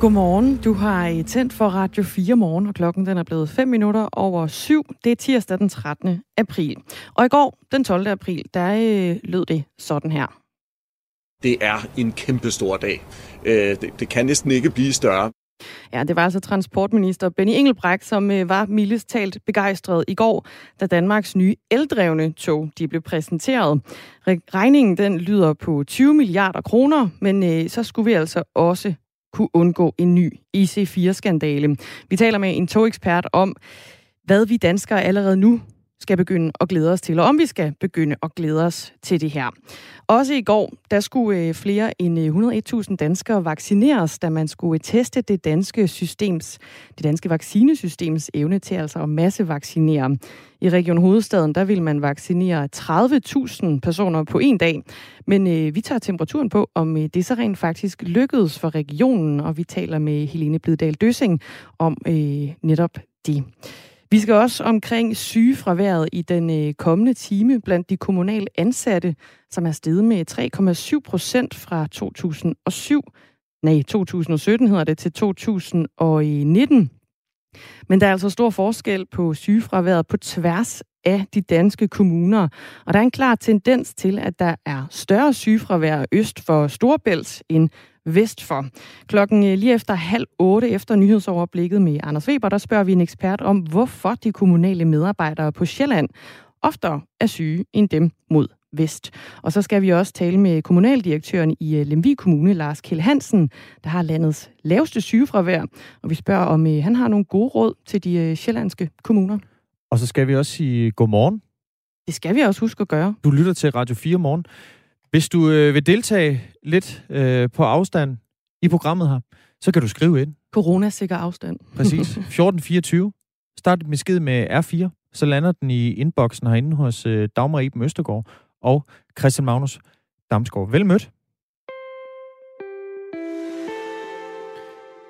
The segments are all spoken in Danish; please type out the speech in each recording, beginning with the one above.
Godmorgen. Du har tændt for Radio 4 morgen, og klokken den er blevet 5 minutter over 7. Det er tirsdag den 13. april. Og i går, den 12. april, der øh, lød det sådan her. Det er en kæmpe stor dag. Øh, det, det kan næsten ikke blive større. Ja, det var altså transportminister Benny Engelbrecht, som øh, var mildest talt begejstret i går, da Danmarks nye eldrevne tog de blev præsenteret. Regningen den lyder på 20 milliarder kroner, men øh, så skulle vi altså også kunne undgå en ny IC4-skandale. Vi taler med en togekspert om, hvad vi danskere allerede nu skal begynde at glæde os til, og om vi skal begynde at glæde os til det her. Også i går, der skulle øh, flere end øh, 101.000 danskere vaccineres, da man skulle øh, teste det danske systems, det danske vaccinesystems evne til altså at massevaccinere. I Region Hovedstaden, der vil man vaccinere 30.000 personer på en dag. Men øh, vi tager temperaturen på, om øh, det så rent faktisk lykkedes for regionen, og vi taler med Helene Bliddal Døsing om øh, netop det. Vi skal også omkring sygefraværet i den øh, kommende time blandt de kommunale ansatte, som er steget med 3,7 procent fra 2007. Nej, 2017 hedder det til 2019. Men der er altså stor forskel på sygefraværet på tværs af de danske kommuner. Og der er en klar tendens til, at der er større sygefravær øst for Storbælt end vest for. Klokken øh, lige efter halv otte efter nyhedsoverblikket med Anders Weber, der spørger vi en ekspert om, hvorfor de kommunale medarbejdere på Sjælland oftere er syge end dem mod vest. Og så skal vi også tale med kommunaldirektøren i øh, Lemvig Kommune, Lars Kjell Hansen, der har landets laveste sygefravær. Og vi spørger, om øh, han har nogle gode råd til de sjællandske kommuner. Og så skal vi også sige godmorgen. Det skal vi også huske at gøre. Du lytter til Radio 4 morgen. Hvis du øh, vil deltage lidt øh, på afstand i programmet her, så kan du skrive ind. Coronasikker afstand. Præcis. 1424. Start med skid med R4, så lander den i inboxen herinde hos øh, Dagmar Iben Østergaard og Christian Magnus Damsgaard. Vel mødt.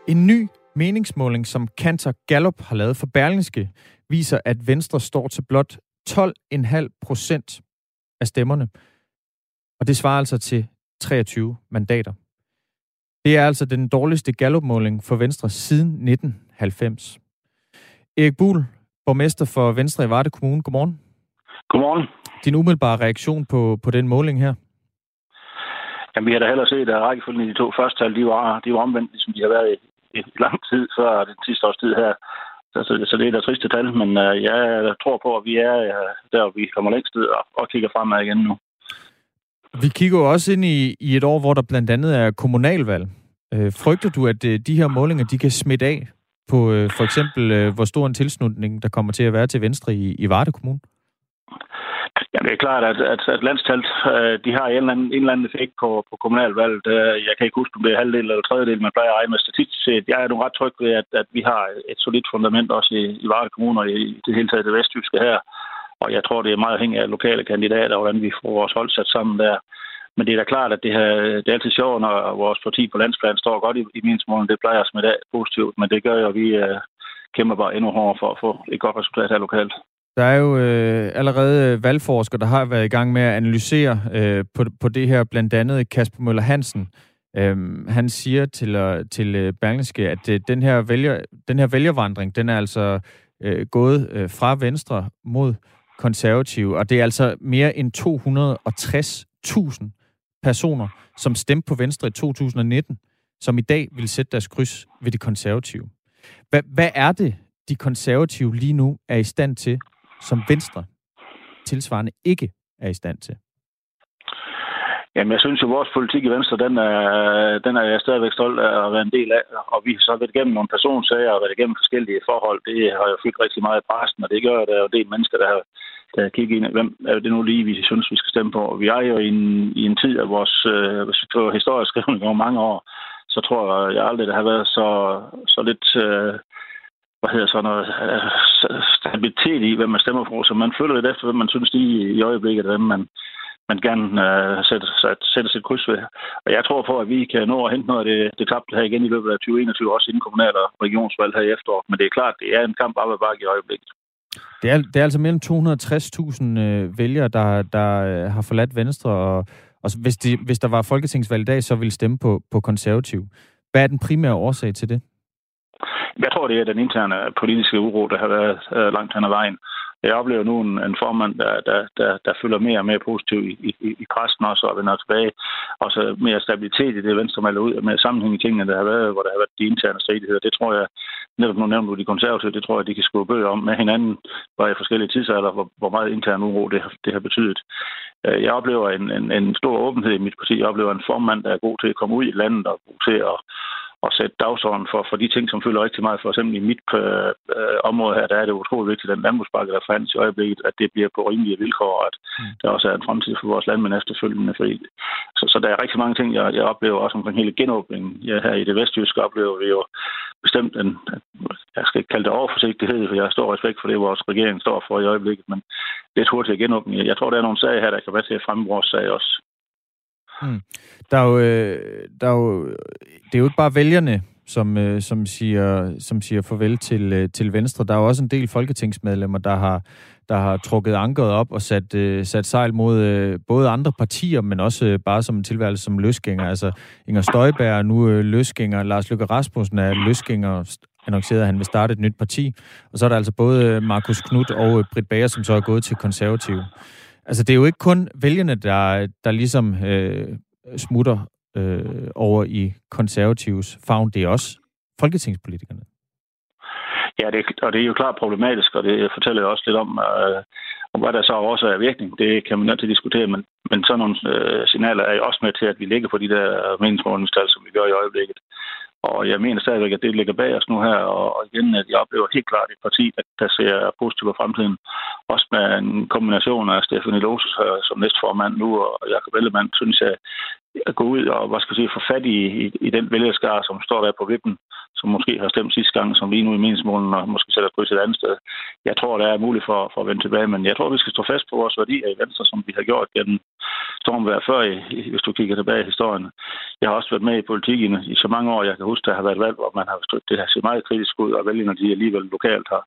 En ny meningsmåling, som Kanter Gallup har lavet for Berlingske, viser, at Venstre står til blot 12,5 procent af stemmerne. Og det svarer altså til 23 mandater. Det er altså den dårligste Gallup-måling for Venstre siden 1990. Erik Buhl, borgmester for Venstre i Varde Kommune. Godmorgen. Godmorgen. Din umiddelbare reaktion på, på den måling her? Jamen, vi har da heller set, at rækkefølgen i de to første tal, de var, de var omvendt, ligesom de har været i, i lang tid før den sidste års tid her. Så, så, så det er da triste tal, men uh, jeg tror på, at vi er uh, der, vi kommer længst ud og, og kigger fremad igen nu. Vi kigger jo også ind i, i et år, hvor der blandt andet er kommunalvalg. Øh, frygter du, at øh, de her målinger de kan smitte af på øh, for eksempel, øh, hvor stor en tilslutning, der kommer til at være til Venstre i, i Varde Kommune? Ja, det er klart, at, at, at landstalt, øh, de har en eller anden, en eller anden effekt på, på kommunalvalget. Øh, jeg kan ikke huske, om det er halvdel eller tredjedel, man plejer at regne med statistisk set. Jeg er nu ret tryg ved, at, at vi har et solidt fundament også i, i Varde Kommune og i, i det hele taget det vestjyske her. Og jeg tror, det er meget afhængigt af lokale kandidater, og hvordan vi får vores hold sat sammen der. Men det er da klart, at det, her, det er altid sjovt, når vores parti på landsplan står godt i, i meningsmålen. Det plejer os med det positivt, men det gør jo, at vi øh, kæmper bare endnu hårdere for at få et godt resultat her lokalt. Der er jo øh, allerede øh, valgforskere, der har været i gang med at analysere øh, på, på det her, blandt andet Kasper Møller Hansen. Øhm, han siger til, øh, til øh, Berlingske, at øh, den, her vælger, den her vælgervandring, den er altså øh, gået øh, fra Venstre mod konservative, og det er altså mere end 260.000 personer, som stemte på Venstre i 2019, som i dag vil sætte deres kryds ved de konservative. Hvad, hvad er det, de konservative lige nu er i stand til, som Venstre tilsvarende ikke er i stand til? Jamen, jeg synes jo, at vores politik i Venstre, den er, den er jeg stadigvæk stolt af at være en del af. Og vi har så været igennem nogle personsager og været igennem forskellige forhold. Det har jo fyldt rigtig meget i præsten, og det gør, at der er jo en del mennesker, der har, der kigger kigget ind, hvem er det nu lige, vi synes, vi skal stemme på. Og vi er jo i en, i en tid af vores, øh, historisk skrivning over mange år, så tror jeg, jeg aldrig, det har været så, så lidt... Øh, hvad hedder sådan noget, øh, stabilitet i, hvad man stemmer på, så man føler lidt efter, hvad man synes lige i øjeblikket, hvem man, man gerne uh, sætte, sætte, sætte sit kryds ved. Og jeg tror på, at vi kan nå at hente noget af det, det tabte her igen i løbet af 2021, også inden kommunal- og regionsvalg her i efteråret. Men det er klart, det er en kamp op ad bakke i øjeblikket. Det er, det er altså mellem 260.000 øh, vælgere, der, der øh, har forladt Venstre, og, og hvis, de, hvis der var folketingsvalg i dag, så ville stemme på, på konservativ. Hvad er den primære årsag til det? Jeg tror, det er den interne politiske uro, der har været øh, langt hen ad vejen. Jeg oplever nu en, en formand, der, der, der, der følger mere og mere positiv i, i, i præsten også og vender tilbage. Og så mere stabilitet i det venstre melder ud, med sammenhæng i tingene, der har været, hvor der har været de interne stridigheder. Det tror jeg, netop nu nævnte du de konservative, det tror jeg, de kan skrive bøger om med hinanden, bare i forskellige tidsalder, hvor, hvor meget intern uro det har, det har betydet. Øh, jeg oplever en, en, en stor åbenhed i mit parti. Jeg oplever en formand, der er god til at komme ud i landet og god til at at sætte dagsordenen for, for de ting, som fylder rigtig meget. For eksempel i mit øh, øh, område her, der er det utroligt vigtigt, at den landbrugsbakke, der forhandles i øjeblikket, at det bliver på rimelige vilkår, og at mm. der også er en fremtid for vores landmænd efterfølgende. Fordi, så, så der er rigtig mange ting, jeg, jeg oplever også omkring hele genåbningen. Ja, her i det vestjyske oplever vi jo bestemt en, jeg skal ikke kalde det overforsigtighed, for jeg har stor respekt for det, vores regering står for i øjeblikket, men det er hurtigt genåbning. Jeg tror, der er nogle sager her, der kan være til at fremme vores sag også. Mm. Der er jo, øh, der er jo, det er jo ikke bare vælgerne, som, øh, som, siger, som siger farvel til, øh, til Venstre. Der er jo også en del folketingsmedlemmer, der har, der har trukket ankeret op og sat, sat sejl mod både andre partier, men også bare som en tilværelse som løsgænger. Altså Inger Støjberg er nu løsgænger, Lars Løkke Rasmussen er løsgænger, annoncerede, at han vil starte et nyt parti. Og så er der altså både Markus Knudt og Britt Bager, som så er gået til konservative. Altså, det er jo ikke kun vælgerne, der, der ligesom øh, smutter øh, over i konservatives favn. Det er også folketingspolitikerne. Ja, det, og det er jo klart problematisk, og det fortæller jo også lidt om, øh, om hvad der så også er virkning. Det kan man altid til diskutere, men, men sådan nogle øh, signaler er jo også med til, at vi ligger på de der meningsmålingstal, som vi gør i øjeblikket. Og jeg mener stadigvæk, at det ligger bag os nu her, og igen, at jeg oplever helt klart et parti, der, der ser positivt på fremtiden. Også med en kombination af Stefanie Loses øh, som næstformand nu, og Jacob Ellemann, synes jeg, at gå ud og hvad skal jeg sige, få fat i, i, i den vælgerskare, som står der på vippen, som måske har stemt sidste gang, som lige nu i meningsmålen, og måske sætter kryds et andet sted. Jeg tror, der er muligt for, for at vende tilbage, men jeg tror, vi skal stå fast på vores værdier i Venstre, som vi har gjort gennem stormvejr før, i, hvis du kigger tilbage i historien. Jeg har også været med i politikken i så mange år, jeg kan huske, der har været valg, hvor man har støttet det her set meget kritisk ud, og vælgerne de alligevel lokalt har,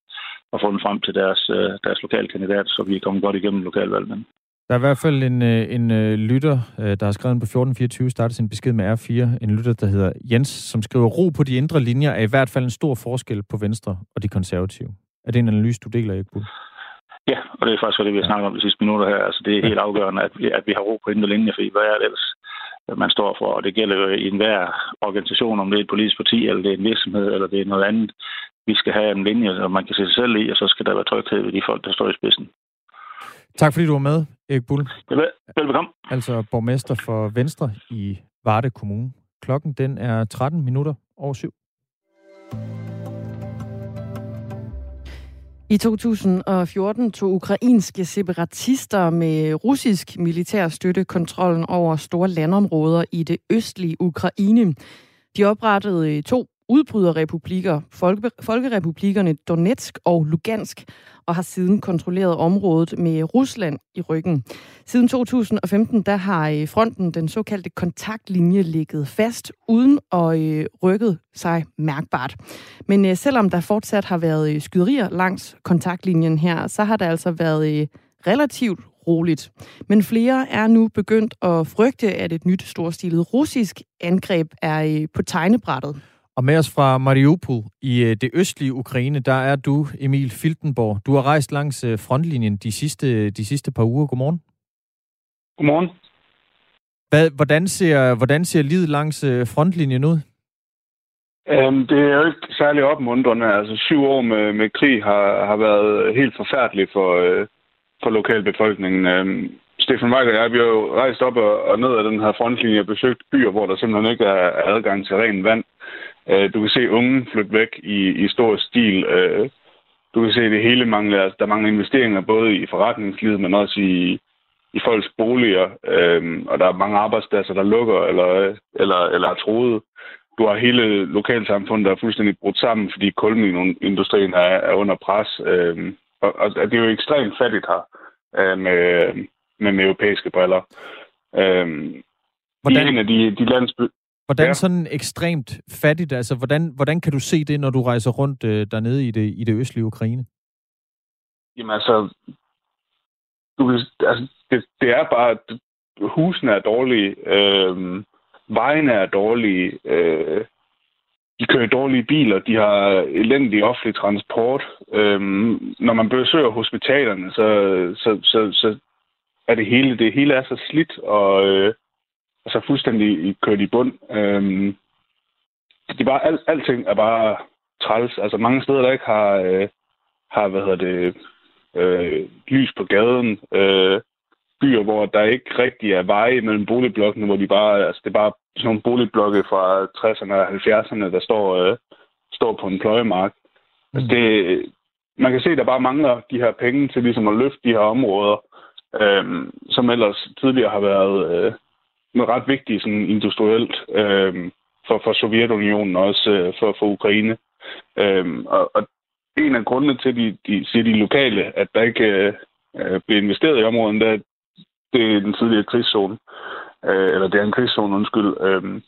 har fundet frem til deres, øh, deres lokale kandidat, så vi er kommet godt igennem lokalvalget. Der er i hvert fald en, øh, en, en lytter, øh, der har skrevet på 1424, startet sin besked med R4. En lytter, der hedder Jens, som skriver, ro på de indre linjer er i hvert fald en stor forskel på Venstre og de konservative. Er det en analyse, du deler, ikke, Bull? Ja, og det er faktisk det, vi har snakket om de sidste minutter her. Altså, det er helt afgørende, at vi, at vi har ro på indre linjer, fordi hvad er det ellers, man står for? Og det gælder jo i enhver organisation, om det er et politisk parti, eller det er en virksomhed, eller det er noget andet. Vi skal have en linje, som man kan se sig selv i, og så skal der være tryghed ved de folk, der står i spidsen. Tak fordi du var med, Erik Bull. Vel, velbekomme. Altså borgmester for Venstre i Varde Kommune. Klokken den er 13 minutter over syv. I 2014 tog ukrainske separatister med russisk militær støtte kontrollen over store landområder i det østlige Ukraine. De oprettede to udbryderrepublikker, Folke, Folkerepublikkerne Donetsk og Lugansk, og har siden kontrolleret området med Rusland i ryggen. Siden 2015 der har øh, fronten den såkaldte kontaktlinje ligget fast, uden at øh, rykket sig mærkbart. Men øh, selvom der fortsat har været øh, skyderier langs kontaktlinjen her, så har der altså været øh, relativt roligt. Men flere er nu begyndt at frygte, at et nyt storstilet russisk angreb er på tegnebrættet. Og med os fra Mariupol i øh, det østlige Ukraine, der er du, Emil Filtenborg. Du har rejst langs øh, frontlinjen de sidste, de sidste par uger. Godmorgen. Godmorgen. Hvad, hvordan, ser, hvordan ser livet langs øh, frontlinjen ud? Um, det er jo ikke særlig opmuntrende. Altså syv år med, med krig har, har været helt forfærdeligt for, uh, for lokalbefolkningen. Um, Stefan Weick og jeg, vi har jo rejst op og, og ned ad den her frontlinje og besøgt byer, hvor der simpelthen ikke er adgang til ren vand. Øh, du kan se unge flytte væk i, i stor stil. Øh, du kan se, det hele mangler. Der mangler investeringer både i forretningslivet, men også i, i folks boliger. Øh, og der er mange arbejdspladser, der lukker eller, eller, eller er troet. Du har hele lokalsamfundet, der er fuldstændig brudt sammen, fordi kulminindustrien er, er under pres. og, og det er jo ekstremt fattigt her med, med, med europæiske briller. Hvordan? I en af de, de landsby, Hvordan ja. sådan ekstremt fattigt, altså hvordan, hvordan kan du se det, når du rejser rundt øh, dernede i det, i det østlige Ukraine? Jamen altså, du, altså det, det er bare, husene er dårlige, øh, vejene er dårlige, øh, de kører dårlige biler, de har elendig offentlig transport. Øhm, når man besøger hospitalerne, så, så, så, så er det hele, det hele er så slidt og, øh, og så fuldstændig kørt i bund. Øhm, det er bare, al, alting er bare træls. Altså mange steder, der ikke har, øh, har hvad hedder det, øh, lys på gaden, øh, byer, hvor der ikke rigtig er veje mellem boligblokkene, hvor de bare, altså det er bare sådan nogle boligblokke fra 60'erne og 70'erne, der står, øh, står på en pløjemark. Mm. Altså det, man kan se, at der bare mangler de her penge til ligesom at løfte de her områder, øh, som ellers tidligere har været øh, ret vigtige sådan industrielt øh, for, for Sovjetunionen og også øh, for, for Ukraine. Øh, og, og en af grundene til, de, de siger de lokale, at der ikke øh, øh bliver investeret i området, det er, det er den tidligere krigszone. Øh, eller det er en krigszone, undskyld. Øh,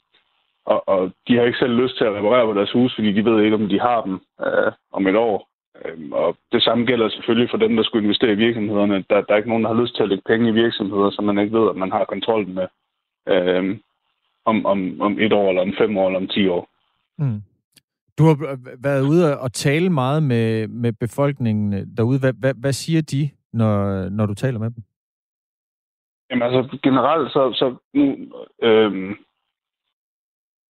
og, og de har ikke selv lyst til at reparere på deres hus, fordi de ved ikke, om de har dem øh, om et år. Øh, og det samme gælder selvfølgelig for dem, der skulle investere i virksomhederne. Der, der er ikke nogen, der har lyst til at lægge penge i virksomheder, som man ikke ved, at man har kontrol med øh, om, om, om et år, eller om fem år, eller om ti år. Mm. Du har været ude og tale meget med, med befolkningen derude. Hvad, hvad, hvad siger de, når, når du taler med dem? Jamen altså generelt, så, så nu, øhm,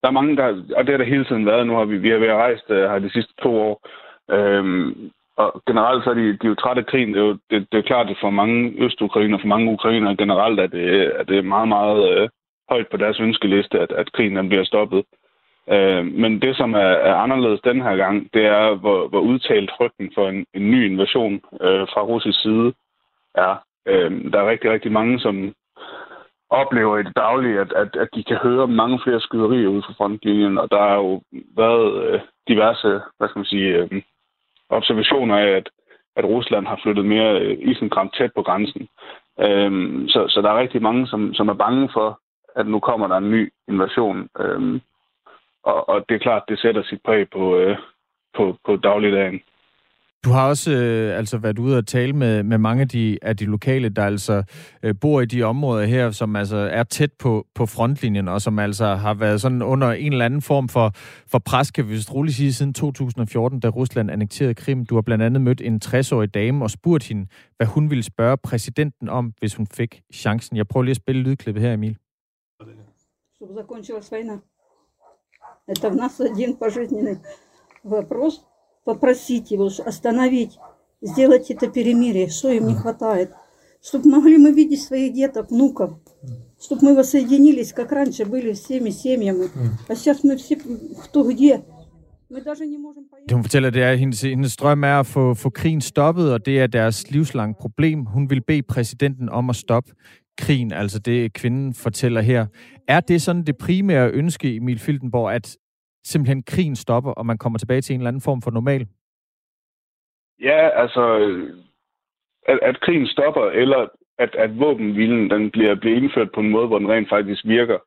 der er mange, der, og det har der hele tiden været, nu har vi, vi har været rejst uh, her de sidste to år, øhm, og generelt så er de, de er jo trætte af krigen. Det er jo det, det er klart, at for mange østukrainer, for mange ukrainer generelt, at det, at det er meget, meget øh, højt på deres ønskeliste, at, at krigen den bliver stoppet. Øh, men det, som er, er anderledes den her gang, det er, hvor, hvor udtalt frygten for en, en ny invasion øh, fra russisk side er. Øh, der er rigtig, rigtig mange, som oplever i det daglige, at, at, at de kan høre mange flere skyderier ud fra frontlinjen, og der er jo været øh, diverse, hvad skal man sige, øh, observationer af, at, at Rusland har flyttet mere øh, isenkram tæt på grænsen. Øh, så, så der er rigtig mange, som, som er bange for, at nu kommer der en ny invasion. Øhm, og, og det er klart, det sætter sit præg på, øh, på, på dagligdagen. Du har også øh, altså været ude og tale med, med mange af de, af de lokale, der altså øh, bor i de områder her, som altså er tæt på, på frontlinjen, og som altså har været sådan under en eller anden form for, for pres, kan vi vist roligt sige, siden 2014, da Rusland annekterede Krim. Du har blandt andet mødt en 60-årig dame og spurgt hende, hvad hun ville spørge præsidenten om, hvis hun fik chancen. Jeg prøver lige at spille lydklippet her, Emil. Чтобы закончилась война. Это в нас один пожизненный вопрос. Попросить его остановить, сделать это перемирие, что им не хватает. Чтобы могли мы видеть своих деток, внуков. Чтобы мы воссоединились, как раньше были всеми семьями. А сейчас мы все кто где. Det hun fortæller, det er, at hendes, hendes drøm er at få, få krigen stoppet, og det er deres livslange problem. Hun vil bede præsidenten om at stoppe krigen, altså det kvinden fortæller her. Er det sådan det primære ønske, Emil Filtenborg, at simpelthen krigen stopper, og man kommer tilbage til en eller anden form for normal? Ja, altså, at, at krigen stopper, eller at, at våbenhvilen den bliver, bliver indført på en måde, hvor den rent faktisk virker,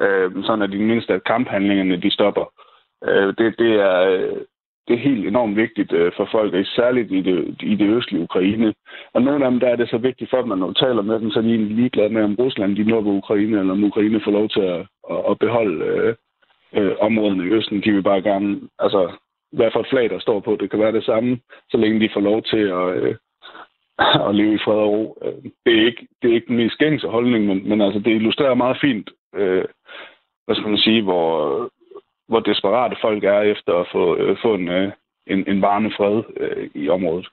øh, sådan at i mindste at kamphandlingerne de stopper. Øh, det, det, er, det er helt enormt vigtigt øh, for folk, særligt i det, i det østlige Ukraine. Og nogle af dem, der er det så vigtigt for, at man når taler med dem, så er de egentlig ligeglade med, om Rusland de lukker Ukraine, eller om Ukraine får lov til at, at, at beholde øh, øh, områderne i Østen. De vil bare gerne, altså, hvad for et flag, der står på, det kan være det samme, så længe de får lov til at, øh, at leve i fred og ro. Øh, det er ikke, det er ikke den mest gængse holdning, men, men altså, det illustrerer meget fint, øh, hvad skal man sige, hvor, hvor desperate folk er efter at få, øh, få en, øh, en, en varende fred øh, i området.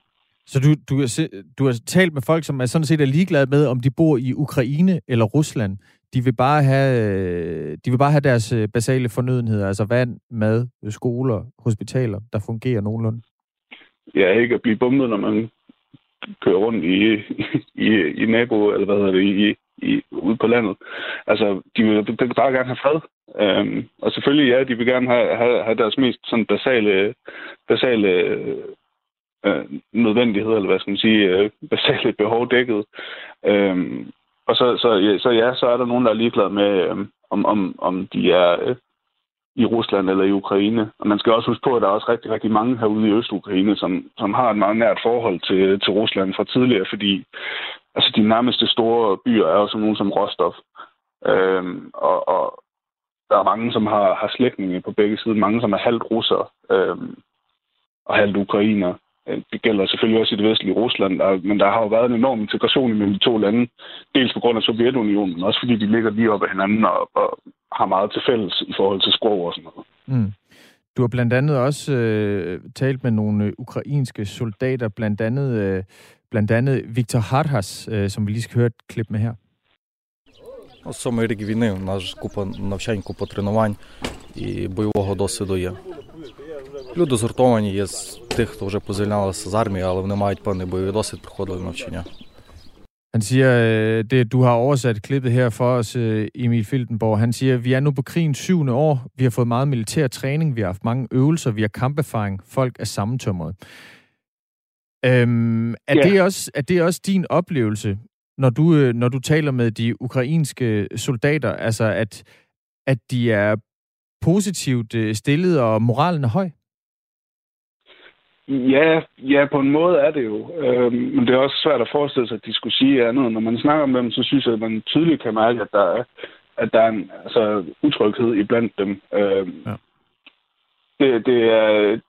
Så du, du, har, du har talt med folk, som er sådan set er ligeglade med, om de bor i Ukraine eller Rusland. De vil bare have, de vil bare have deres øh, basale fornødenheder, altså vand, mad, skoler, hospitaler, der fungerer nogenlunde. Ja, ikke at blive bumpet, når man kører rundt i, i, i nabo, eller hvad hedder det, i, i, ude på landet. Altså, de vil, de vil bare gerne have fred. Øhm, og selvfølgelig, ja, de vil gerne have, have, have deres mest sådan basale, basale øh, nødvendigheder, eller hvad skal man sige, øh, basale behov dækket. Øhm, og så, så, ja, så ja, så er der nogen, der er ligeglade med, øh, om, om, om de er øh, i Rusland eller i Ukraine. Og man skal også huske på, at der er også rigtig, rigtig mange herude i Øst-Ukraine, som, som har et meget nært forhold til, til Rusland fra tidligere, fordi altså, de nærmeste store byer er jo sådan nogle som Rostov. Øhm, og, og, der er mange, som har, har slægtninge på begge sider. Mange, som er halvt russer øhm, og halvt ukrainer. Øh, det gælder selvfølgelig også i det vestlige Rusland, der, men der har jo været en enorm integration mellem de to lande. Dels på grund af Sovjetunionen, men også fordi de ligger lige op ad hinanden og, og har meget til fælles i forhold til sprog og sådan noget. Mm. Du har blandt andet også øh, talt med nogle øh, ukrainske soldater, blandt andet, øh, blandt andet Viktor Harhas, øh, som vi lige skal høre et klip med her. З сьомий рік війни у нас купа навчань, купа тренувань і бойового досвіду є. Люди згуртовані, є з тих, хто вже позвільнялися з армії, але вони мають певний бойовий досвід, проходили навчання. Han siger, øh, det, du har oversat klippet her for os, øh, Emil Filtenborg. Han siger, vi er nu på krigens syvende år. Vi har fået meget militær træning. Vi har haft mange øvelser. Vi har kamperfaring. Folk er sammentømret. Øhm, er, yeah. det også, er det også din oplevelse, når du, øh, når du taler med de ukrainske soldater, altså at, at de er positivt stillet og moralen er høj? Ja, ja, på en måde er det jo. Øhm, men det er også svært at forestille sig, at de skulle sige andet. Når man snakker med dem, så synes jeg, at man tydeligt kan mærke, at der er, at der er en altså, utryghed iblandt dem. Øhm, ja. det, det, er,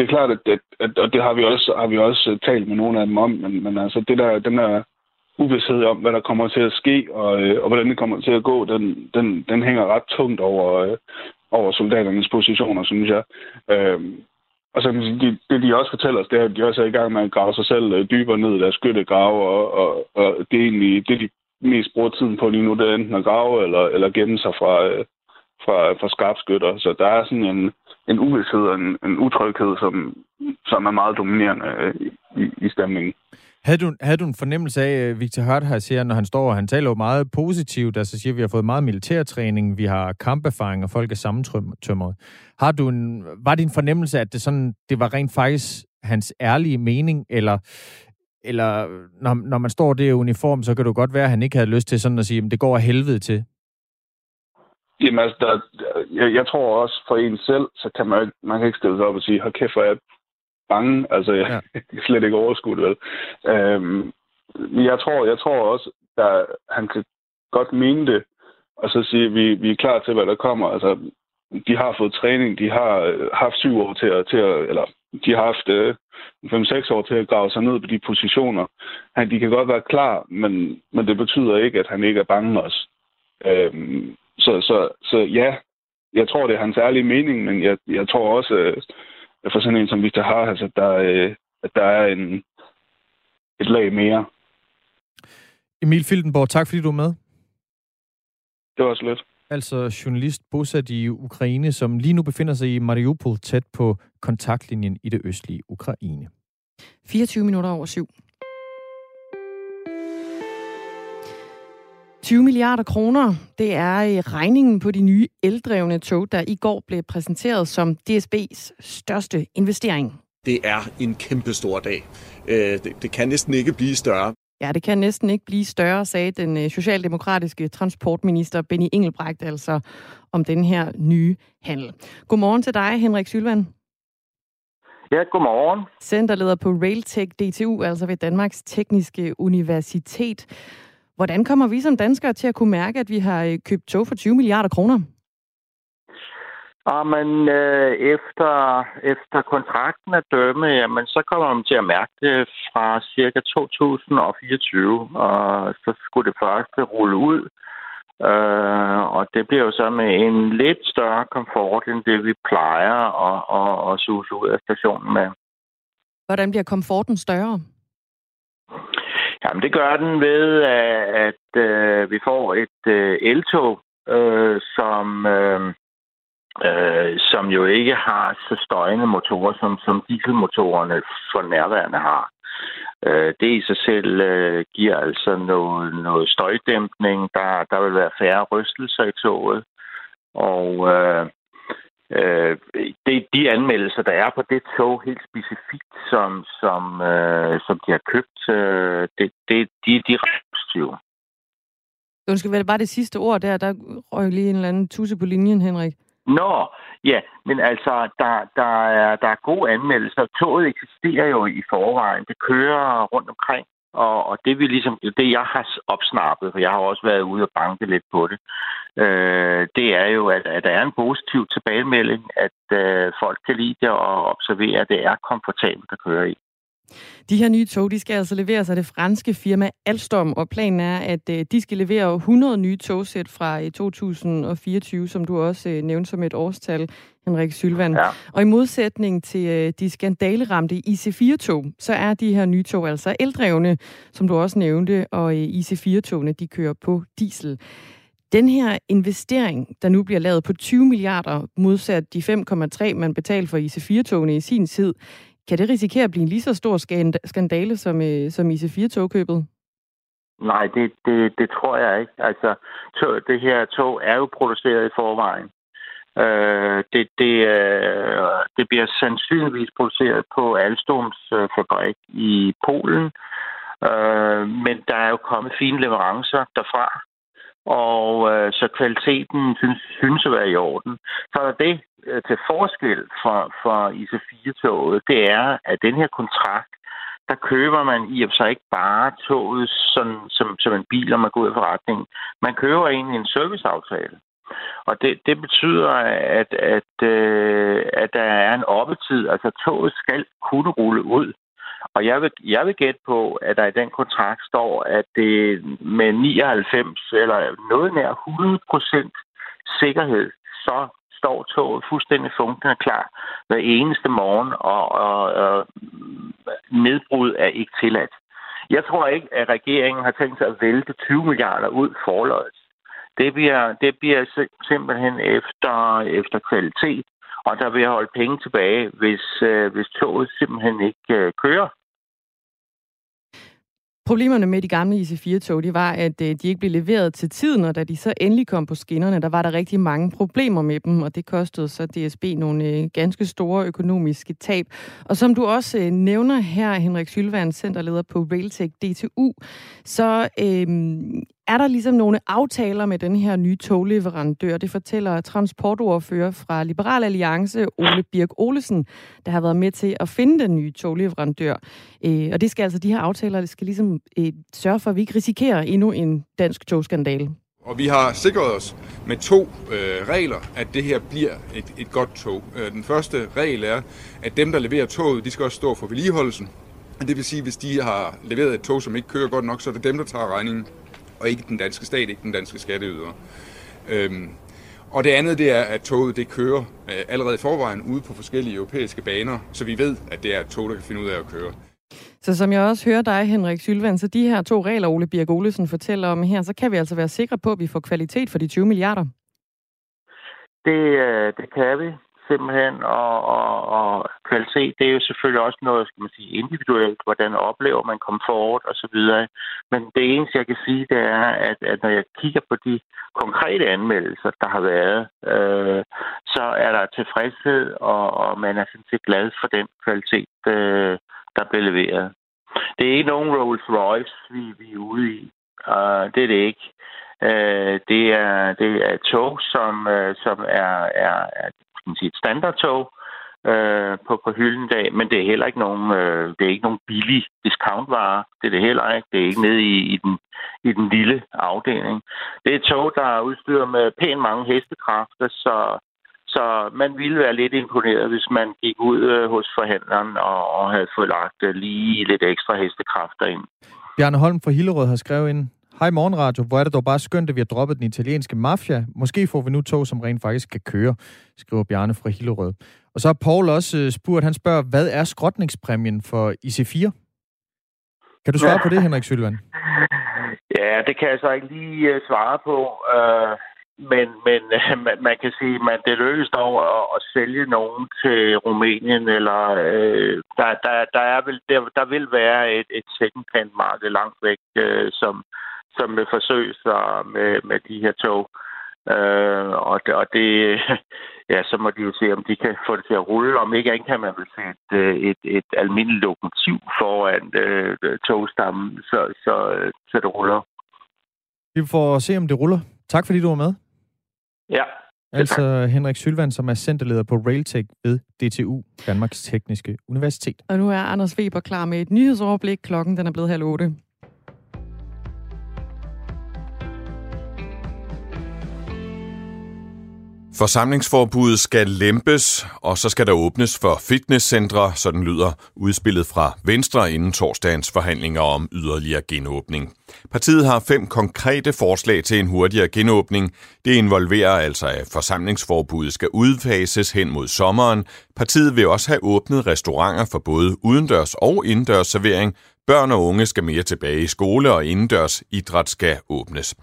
det er klart, at, at, at, og det har vi også, har vi også talt med nogle af dem om, men, men altså det der, den der uvidshed om, hvad der kommer til at ske, og, øh, og hvordan det kommer til at gå, den, den, den hænger ret tungt over, øh, over soldaternes positioner, synes jeg. Øh, og så de, det, de også fortæller os, det er, at de også er i gang med at grave sig selv øh, dybere ned i deres skyttegrave, og, og, og det er egentlig det, de mest bruger tiden på lige nu, det er enten at grave eller, eller gemme sig fra, øh, fra, fra skarpskytter. Så der er sådan en, en uvidshed og en, en utryghed, som, som er meget dominerende øh, i, i stemningen. Havde du, havde du en fornemmelse af, øh, Victor Hart her siger, når han står og han taler jo meget positivt, altså siger, at vi har fået meget militærtræning, vi har kamperfaring, og folk er sammentømret. Har du en, var din fornemmelse, at det, sådan, det var rent faktisk hans ærlige mening, eller, eller når, når man står der i uniform, så kan det godt være, at han ikke havde lyst til sådan at sige, at det går af helvede til? Jamen altså, der, jeg, jeg tror også for en selv, så kan man, man kan ikke stille sig op og sige, hold kæft, hvor jeg bange. Altså, jeg ja. kan slet ikke overskue det, vel. Øhm, jeg tror, jeg tror også, at han kan godt mene det, og så sige, at vi, vi er klar til, hvad der kommer. Altså, de har fået træning, de har øh, haft syv år til at, til at eller de har haft øh, 5-6 år til at grave sig ned på de positioner. Han, de kan godt være klar, men, men det betyder ikke, at han ikke er bange også. Øhm, så, så, så ja, jeg tror, det er hans ærlige mening, men jeg, jeg tror også, øh, for sådan en som Victor har, altså, der, øh, at der er en, et lag mere. Emil Fildenborg, tak fordi du er med. Det var så lidt. Altså journalist bosat i Ukraine, som lige nu befinder sig i Mariupol tæt på kontaktlinjen i det østlige Ukraine. 24 minutter over syv. 20 milliarder kroner, det er øh, regningen på de nye eldrevne tog, der i går blev præsenteret som DSB's største investering. Det er en kæmpe stor dag. Øh, det kan næsten ikke blive større. Ja, det kan næsten ikke blive større, sagde den øh, socialdemokratiske transportminister Benny Engelbrecht altså om den her nye handel. Godmorgen til dig, Henrik Sylvan. Ja, godmorgen. Centerleder på Railtech DTU, altså ved Danmarks Tekniske Universitet. Hvordan kommer vi som danskere til at kunne mærke, at vi har øh, købt tog for 20 milliarder kroner? Ja, men øh, efter, efter kontrakten er dømme, jamen, så kommer man til at mærke det fra cirka 2024, og så skulle det første rulle ud. Øh, og det bliver jo så med en lidt større komfort, end det vi plejer at, at, at suse ud af stationen med. Hvordan bliver komforten større? Jamen, det gør den ved, at, at øh, vi får et øh, eltog, øh, som, øh, øh, som jo ikke har så støjende motorer, som, som dieselmotorerne for nærværende har. Øh, det i sig selv øh, giver altså noget, noget støjdæmpning. Der, der vil være færre rystelser i toget. Og øh, øh, det, de anmeldelser, der er på det tog helt specifikt, som, som, øh, som de har købt, øh, det, det, de, de er positive. Undskyld, var bare det sidste ord der? Der røg lige en eller anden tusse på linjen, Henrik. Nå, ja, men altså, der, der, er, der er gode anmeldelser. Toget eksisterer jo i forvejen. Det kører rundt omkring Og, og det, vi ligesom, det, jeg har opsnappet, for jeg har også været ude og banke lidt på det, øh, det er jo, at, at der er en positiv tilbagemelding, at øh, folk kan lide det og observere, at det er komfortabelt at køre i. De her nye tog, de skal altså leveres af det franske firma Alstom, og planen er, at øh, de skal levere 100 nye togsæt fra 2024, som du også øh, nævnte som et årstal, Henrik Sylvan. Ja. Og i modsætning til øh, de skandaleramte IC4-tog, så er de her nye tog altså eldrevne, som du også nævnte, og IC4-togene, de kører på diesel. Den her investering, der nu bliver lavet på 20 milliarder, modsat de 5,3, man betalte for IC4-togene i sin tid, kan det risikere at blive en lige så stor skandale som, øh, som IC4-togkøbet? Nej, det, det, det tror jeg ikke. Altså, tog, det her tog er jo produceret i forvejen. Øh, det, det, øh, det bliver sandsynligvis produceret på Alstoms øh, fabrik i Polen. Øh, men der er jo kommet fine leverancer derfra. Og øh, så kvaliteten synes, synes at være i orden. Så er der det øh, til forskel for, for IC4-toget, det er, at den her kontrakt, der køber man i og sig ikke bare toget sådan, som, som en bil, når man går ud af forretningen. Man køber egentlig en serviceaftale. Og det, det betyder, at, at, øh, at der er en oppetid. Altså toget skal kunne rulle ud. Og jeg vil, jeg vil gætte på, at der i den kontrakt står, at det med 99 eller noget nær 100 procent sikkerhed, så står toget fuldstændig fungerende klar hver eneste morgen, og, og, og nedbrud er ikke tilladt. Jeg tror ikke, at regeringen har tænkt sig at vælte 20 milliarder ud forløjet. Det bliver, det bliver simpelthen efter, efter kvalitet, og der vil holde penge tilbage, hvis, øh, hvis toget simpelthen ikke øh, kører. Problemerne med de gamle IC4-tog, det var, at øh, de ikke blev leveret til tiden, og da de så endelig kom på skinnerne, der var der rigtig mange problemer med dem, og det kostede så DSB nogle øh, ganske store økonomiske tab. Og som du også øh, nævner her, Henrik Sylvand, centerleder på Railtech DTU, så øhm, er der ligesom nogle aftaler med den her nye togleverandør. Det fortæller transportordfører fra Liberal Alliance, Ole Birk Olesen, der har været med til at finde den nye togleverandør. Øh, og det skal altså, de her aftaler, det skal ligesom øh, sørge for, at vi ikke risikerer endnu en dansk togskandale. Og vi har sikret os med to øh, regler, at det her bliver et, et godt tog. Øh, den første regel er, at dem, der leverer toget, de skal også stå for vedligeholdelsen. Det vil sige, at hvis de har leveret et tog, som ikke kører godt nok, så er det dem, der tager regningen og ikke den danske stat, ikke den danske skatteyder. Øhm, og det andet, det er, at toget det kører øh, allerede i forvejen ude på forskellige europæiske baner, så vi ved, at det er et tog, der kan finde ud af at køre. Så som jeg også hører dig, Henrik Sylvan, så de her to regler, Ole Birk Olesen fortæller om her, så kan vi altså være sikre på, at vi får kvalitet for de 20 milliarder. Det, øh, det kan vi simpelthen, og, og, og kvalitet, det er jo selvfølgelig også noget, skal man sige, individuelt, hvordan oplever man komfort og så videre. Men det eneste, jeg kan sige, det er, at, at når jeg kigger på de konkrete anmeldelser, der har været, øh, så er der tilfredshed, og, og man er sådan set glad for den kvalitet, øh, der bliver leveret. Det er ikke nogen Rolls Royce, vi, vi er ude i. Uh, det er det ikke. Uh, det er det er tog, som, uh, som er, er, er skal man sige, et standardtog øh, på, på hylden dag, men det er heller ikke nogen, øh, det er ikke nogen billig discountvarer. Det er det heller ikke. Det er ikke nede i, i, den, i den lille afdeling. Det er et tog, der er udstyret med pænt mange hestekræfter, så, så man ville være lidt imponeret, hvis man gik ud øh, hos forhandleren og, og havde fået lagt øh, lige lidt ekstra hestekræfter ind. Bjarne Holm fra Hillerød har skrevet ind, Hej Morgenradio, hvor er det dog bare skønt, at vi har droppet den italienske mafia. Måske får vi nu tog, som rent faktisk kan køre, skriver Bjarne fra Hillerød. Og så har Paul også øh, spurgt, han spørger, hvad er skrotningspræmien for IC4? Kan du svare ja. på det, Henrik Sylvan? Ja, det kan jeg så ikke lige uh, svare på. Uh, men men man, man kan sige, at det lykkes dog at, at sælge nogen til Rumænien, eller uh, der, der, der, er vel, der, der vil være et, et second marked langt væk, uh, som, som vil forsøge sig med, med de her tog. Øh, og, det, og det, ja, så må de jo se, om de kan få det til at rulle. Om ikke andet kan man vel se et, øh, et, et almindeligt lokomotiv foran øh, togstammen, så, så, så det ruller. Vi får se, om det ruller. Tak fordi du var med. Ja, Altså Henrik Sylvand, som er centerleder på Railtech ved DTU, Danmarks Tekniske Universitet. Og nu er Anders Weber klar med et nyhedsoverblik. Klokken den er blevet halv otte. Forsamlingsforbuddet skal lempes, og så skal der åbnes for fitnesscentre, sådan lyder udspillet fra Venstre inden torsdagens forhandlinger om yderligere genåbning. Partiet har fem konkrete forslag til en hurtigere genåbning. Det involverer altså, at forsamlingsforbuddet skal udfases hen mod sommeren. Partiet vil også have åbnet restauranter for både udendørs og indendørs servering. Børn og unge skal mere tilbage i skole, og indendørs idræt skal åbnes.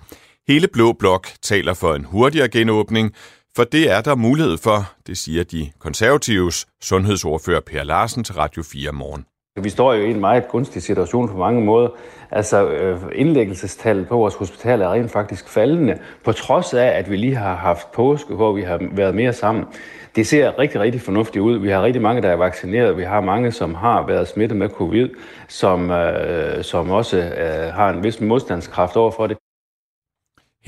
Hele Blå Blok taler for en hurtigere genåbning, for det er der mulighed for, det siger de konservatives sundhedsordfører Per Larsen til Radio 4 morgen. Vi står jo i en meget gunstig situation på mange måder. Altså øh, indlæggelsestallet på vores hospital er rent faktisk faldende, på trods af, at vi lige har haft påske, hvor vi har været mere sammen. Det ser rigtig, rigtig fornuftigt ud. Vi har rigtig mange, der er vaccineret. Vi har mange, som har været smittet med covid, som, øh, som også øh, har en vis modstandskraft over for det.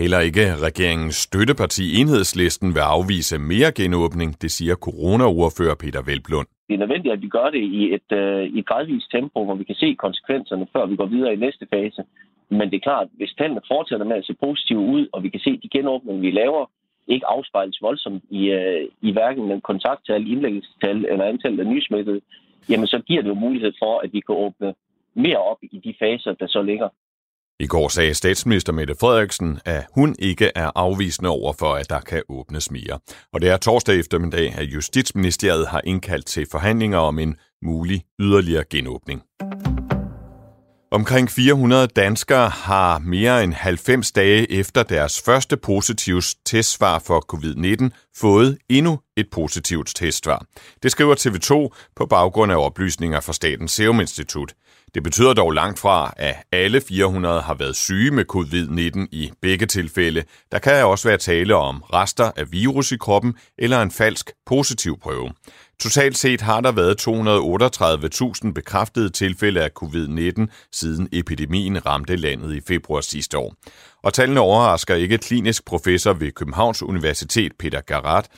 Heller ikke regeringens støtteparti Enhedslisten vil afvise mere genåbning, det siger coronaordfører Peter Velblund. Det er nødvendigt, at vi gør det i et, øh, i et gradvist tempo, hvor vi kan se konsekvenserne, før vi går videre i næste fase. Men det er klart, hvis tallene fortsætter med at se positive ud, og vi kan se, at de genåbninger, vi laver, ikke afspejles voldsomt i, øh, i hverken den kontakttal, indlæggelsestal eller antallet af nysmittede, jamen så giver det jo mulighed for, at vi kan åbne mere op i de faser, der så ligger. I går sagde statsminister Mette Frederiksen, at hun ikke er afvisende over for, at der kan åbnes mere. Og det er torsdag eftermiddag, at Justitsministeriet har indkaldt til forhandlinger om en mulig yderligere genåbning. Omkring 400 danskere har mere end 90 dage efter deres første positive testsvar for covid-19 fået endnu et positivt testsvar. Det skriver TV2 på baggrund af oplysninger fra Statens Serum Institut. Det betyder dog langt fra, at alle 400 har været syge med covid-19 i begge tilfælde. Der kan også være tale om rester af virus i kroppen eller en falsk positiv prøve. Totalt set har der været 238.000 bekræftede tilfælde af covid-19, siden epidemien ramte landet i februar sidste år. Og tallene overrasker ikke klinisk professor ved Københavns Universitet Peter Garat,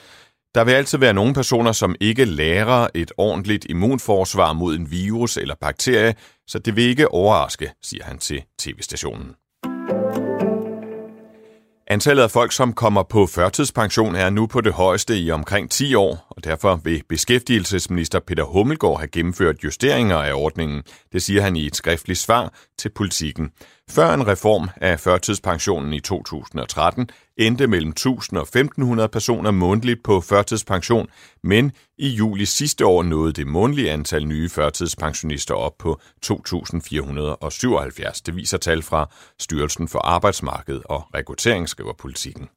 der vil altid være nogle personer, som ikke lærer et ordentligt immunforsvar mod en virus eller bakterie, så det vil ikke overraske, siger han til tv-stationen. Antallet af folk, som kommer på førtidspension, er nu på det højeste i omkring 10 år, og derfor vil beskæftigelsesminister Peter Hummelgaard have gennemført justeringer af ordningen. Det siger han i et skriftligt svar til politikken. Før en reform af førtidspensionen i 2013 endte mellem 1000 og 1500 personer månedligt på førtidspension, men i juli sidste år nåede det månedlige antal nye førtidspensionister op på 2477. Det viser tal fra Styrelsen for Arbejdsmarked og Rekruttering, skriver politikken.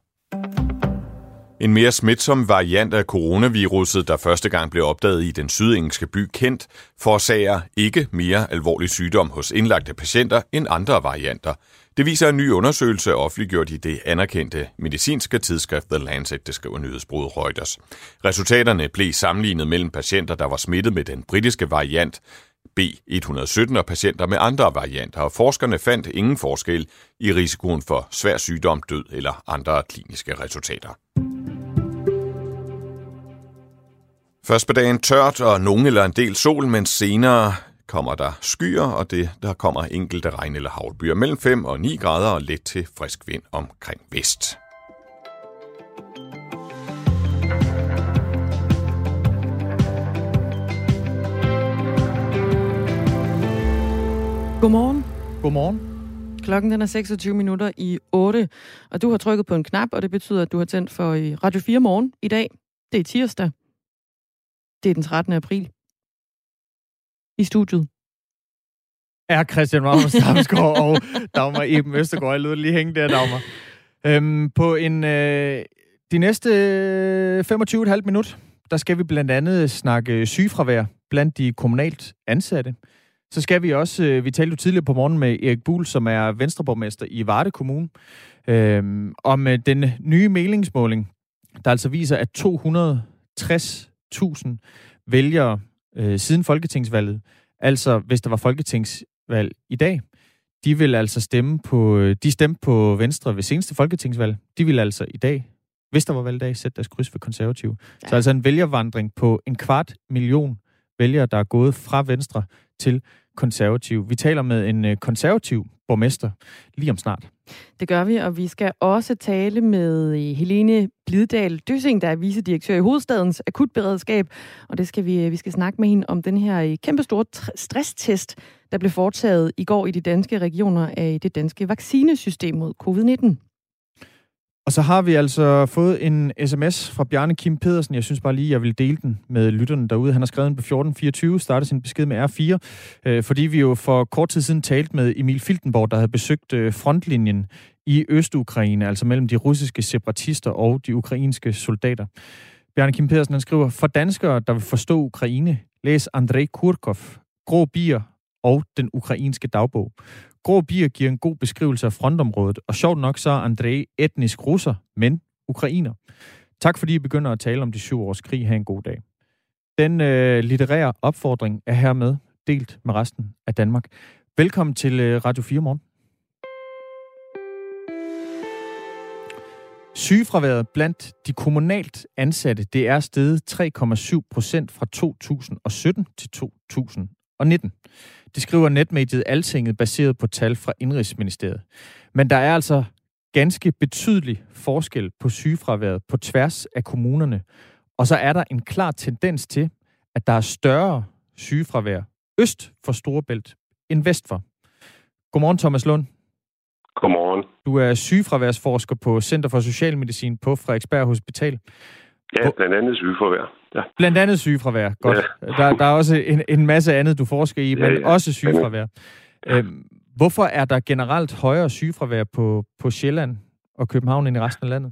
En mere smitsom variant af coronaviruset, der første gang blev opdaget i den sydengelske by Kent, forårsager ikke mere alvorlig sygdom hos indlagte patienter end andre varianter. Det viser en ny undersøgelse offentliggjort i det anerkendte medicinske tidsskrift The Lancet, det skriver nyhedsbruget Reuters. Resultaterne blev sammenlignet mellem patienter, der var smittet med den britiske variant B117 og patienter med andre varianter, og forskerne fandt ingen forskel i risikoen for svær sygdom, død eller andre kliniske resultater. Først på dagen tørt og nogen eller en del sol, men senere kommer der skyer, og det, der kommer enkelte regn- eller havlbyer mellem 5 og 9 grader og let til frisk vind omkring vest. Godmorgen. Godmorgen. Klokken den er 26 minutter i 8, og du har trykket på en knap, og det betyder, at du har tændt for Radio 4 morgen i dag. Det er tirsdag. Det er den 13. april. I studiet. Er Christian Marmor Damsgaard og Dagmar Eben Østergaard. Jeg lød lige hænge der, Dagmar. Øhm, på en, øh, de næste øh, 25,5 minut, der skal vi blandt andet snakke sygefravær blandt de kommunalt ansatte. Så skal vi også, øh, vi talte jo tidligere på morgen med Erik Buhl, som er venstreborgmester i Varde Kommune, øh, om øh, den nye meningsmåling, der altså viser, at 260.000 vælgere øh, siden folketingsvalget, altså hvis der var folketingsvalg i dag, de vil altså stemme på, øh, de stemte på Venstre ved seneste folketingsvalg. De vil altså i dag hvis der var valgdag, sætte deres kryds ved konservativ. Ja. Så altså en vælgervandring på en kvart million vælgere, der er gået fra Venstre til konservativ. Vi taler med en øh, konservativ borgmester lige om snart. Det gør vi, og vi skal også tale med Helene Blidal Dysing, der er vicedirektør i Hovedstadens Akutberedskab. Og det skal vi, vi skal snakke med hende om den her øh, kæmpe store stresstest, der blev foretaget i går i de danske regioner af det danske vaccinesystem mod covid-19. Og så har vi altså fået en sms fra Bjarne Kim Pedersen. Jeg synes bare lige, jeg vil dele den med lytterne derude. Han har skrevet den på 1424, startede sin besked med R4, øh, fordi vi jo for kort tid siden talte med Emil Filtenborg, der havde besøgt øh, frontlinjen i Øst-Ukraine, altså mellem de russiske separatister og de ukrainske soldater. Bjarne Kim Pedersen han skriver, for danskere, der vil forstå Ukraine, læs Andrei Kurkov, Grå bier og den ukrainske dagbog. Grå bier giver en god beskrivelse af frontområdet, og sjovt nok så er André etnisk russer, men ukrainer. Tak fordi I begynder at tale om de syv års krig. Ha' en god dag. Den øh, litterære opfordring er hermed delt med resten af Danmark. Velkommen til øh, Radio 4 morgen. Sygefraværet blandt de kommunalt ansatte, det er steget 3,7 procent fra 2017 til 2019. Det skriver netmediet Altinget baseret på tal fra Indrigsministeriet. Men der er altså ganske betydelig forskel på sygefraværet på tværs af kommunerne. Og så er der en klar tendens til, at der er større sygefravær øst for Storebælt end vest for. Godmorgen, Thomas Lund. Godmorgen. Du er sygefraværsforsker på Center for Socialmedicin på Frederiksberg Hospital. Ja, blandt andet sygefravær. Ja. Blandt andet sygefravær, godt. Ja. Der, der er også en, en masse andet, du forsker i, men ja, ja. også sygefravær. Ja. Øhm, hvorfor er der generelt højere sygefravær på, på Sjælland og København end i resten af landet?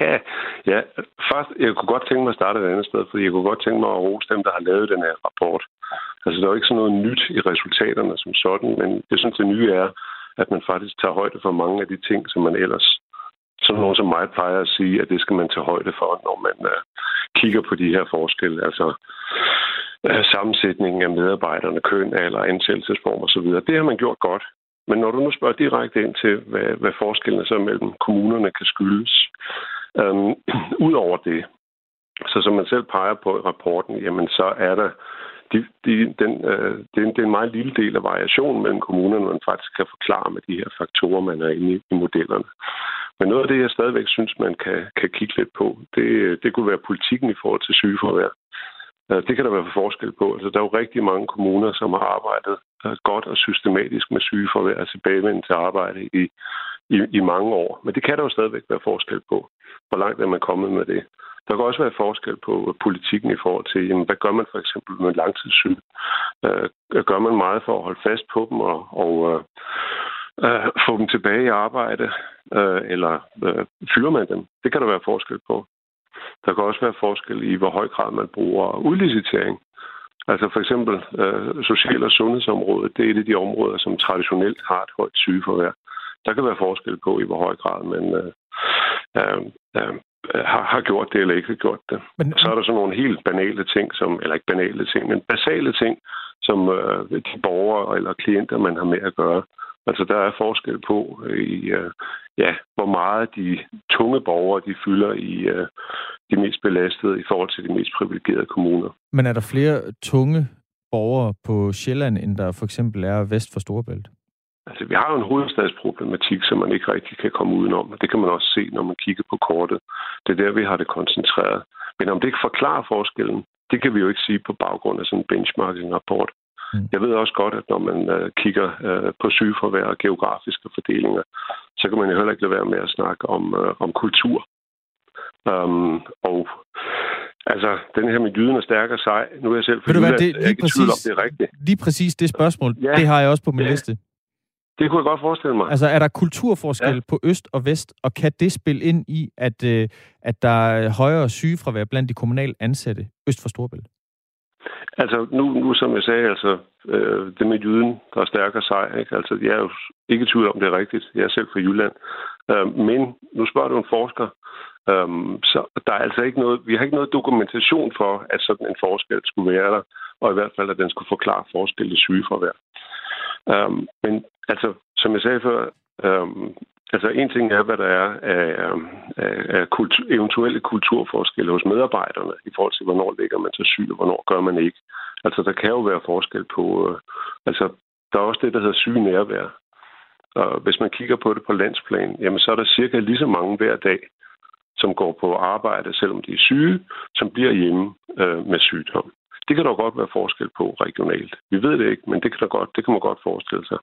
ja, først, jeg kunne godt tænke mig at starte et andet sted, fordi jeg kunne godt tænke mig at rose dem, der har lavet den her rapport. Altså, der er jo ikke sådan noget nyt i resultaterne som sådan, men jeg synes, det nye er, at man faktisk tager højde for mange af de ting, som man ellers sådan nogen som mig plejer at sige, at det skal man tage højde for, når man uh, kigger på de her forskelle. Altså uh, sammensætningen af medarbejderne, køn, alder, ansættelsesform osv. Det har man gjort godt. Men når du nu spørger direkte ind til, hvad, hvad forskellene så mellem kommunerne kan skyldes, øhm, ud over det, så som man selv peger på i rapporten, jamen så er der de, de, den, øh, det, er en, det er en meget lille del af variationen mellem kommunerne, man faktisk kan forklare med de her faktorer, man er inde i, i modellerne. Men noget af det, jeg stadigvæk synes, man kan, kan kigge lidt på, det, det kunne være politikken i forhold til sygeforvær. Det kan der være forskel på. Altså, der er jo rigtig mange kommuner, som har arbejdet øh, godt og systematisk med sygeforvær og tilbagevendelse til arbejde i, i, i mange år. Men det kan der jo stadigvæk være forskel på. Hvor langt er man kommet med det? Der kan også være forskel på politikken i forhold til, jamen, hvad gør man for eksempel med langtidssyge? Øh, gør man meget for at holde fast på dem og, og øh, øh, få dem tilbage i arbejde, øh, eller øh, fyrer man dem? Det kan der være forskel på. Der kan også være forskel i, hvor høj grad man bruger udlicitering. Altså for eksempel øh, social- og sundhedsområdet, det er et af de områder, som traditionelt har et højt sygeforvær. Der kan være forskel på, i hvor høj grad man øh, øh, øh, har, har gjort det eller ikke har gjort det. Men... Så er der sådan nogle helt banale ting, som, eller ikke banale ting, men basale ting, som øh, de borgere eller klienter, man har med at gøre. Altså, der er forskel på, øh, i, øh, ja, hvor meget de tunge borgere de fylder i øh, de mest belastede i forhold til de mest privilegerede kommuner. Men er der flere tunge borgere på Sjælland, end der for eksempel er vest for Storebælt? Altså, vi har jo en hovedstadsproblematik, som man ikke rigtig kan komme udenom, og det kan man også se, når man kigger på kortet. Det er der, vi har det koncentreret. Men om det ikke forklarer forskellen, det kan vi jo ikke sige på baggrund af sådan en benchmarking-rapport. Mm. Jeg ved også godt, at når man uh, kigger uh, på sygeforvær og geografiske fordelinger, så kan man jo heller ikke lade være med at snakke om, uh, om kultur. Um, og altså, den her med jyden er stærkere sej. Nu er jeg selv for det, lige præcis, om, det er rigtigt. Lige præcis det spørgsmål, ja, det har jeg også på min ja. liste. Det kunne jeg godt forestille mig. Altså, er der kulturforskel ja. på øst og vest, og kan det spille ind i, at, øh, at der er højere sygefravær blandt de kommunale ansatte øst for Storbælt? Altså, nu, nu som jeg sagde, altså, øh, det med jyden, der er stærkere sej, ikke? Altså, jeg er jo ikke i tvivl om, det er rigtigt. Jeg er selv fra Jylland. Øh, men nu spørger du en forsker, Um, så der er altså ikke noget, vi har ikke noget dokumentation for, at sådan en forskel skulle være der, og i hvert fald, at den skulle forklare forskel i sygefravær. Um, men altså, som jeg sagde før, um, Altså en ting er, hvad der er af, af, af kultur, eventuelle kulturforskelle hos medarbejderne i forhold til, hvornår ligger man til syg, og hvornår gør man ikke. Altså der kan jo være forskel på, øh, altså der er også det, der hedder syg nærvær. Og hvis man kigger på det på landsplan, jamen så er der cirka lige så mange hver dag, som går på arbejde, selvom de er syge, som bliver hjemme øh, med sygdom. Det kan der godt være forskel på regionalt. Vi ved det ikke, men det kan, der godt, det kan man godt forestille sig.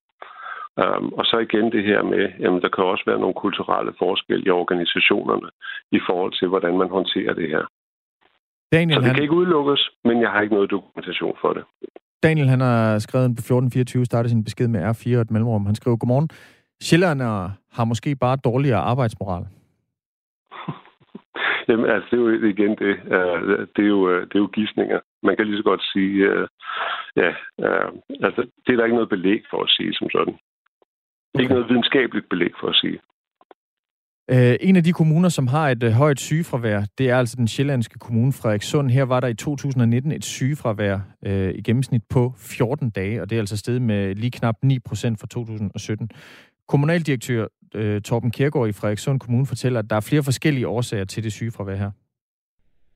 Um, og så igen det her med, jamen der kan også være nogle kulturelle forskelle i organisationerne i forhold til, hvordan man håndterer det her. Daniel, så det han... kan ikke udelukkes, men jeg har ikke noget dokumentation for det. Daniel, han har skrevet på 1424, startet sin besked med R4 og et mellemrum. Han skriver, godmorgen. Sjællandere har måske bare dårligere arbejdsmoral. Jamen, altså, det er jo igen det. Uh, det, er jo, uh, det er jo gissninger. Man kan lige så godt sige, uh, ja, altså, det er der ikke noget belæg for at sige som sådan. Okay. Ikke noget videnskabeligt belæg for at sige. Uh, en af de kommuner, som har et uh, højt sygefravær, det er altså den sjællandske kommune Frederikssund. Her var der i 2019 et sygefravær uh, i gennemsnit på 14 dage, og det er altså steget med lige knap 9 procent fra 2017. Kommunaldirektør uh, Torben Kiergaard i Frederikssund Kommune fortæller, at der er flere forskellige årsager til det sygefravær her.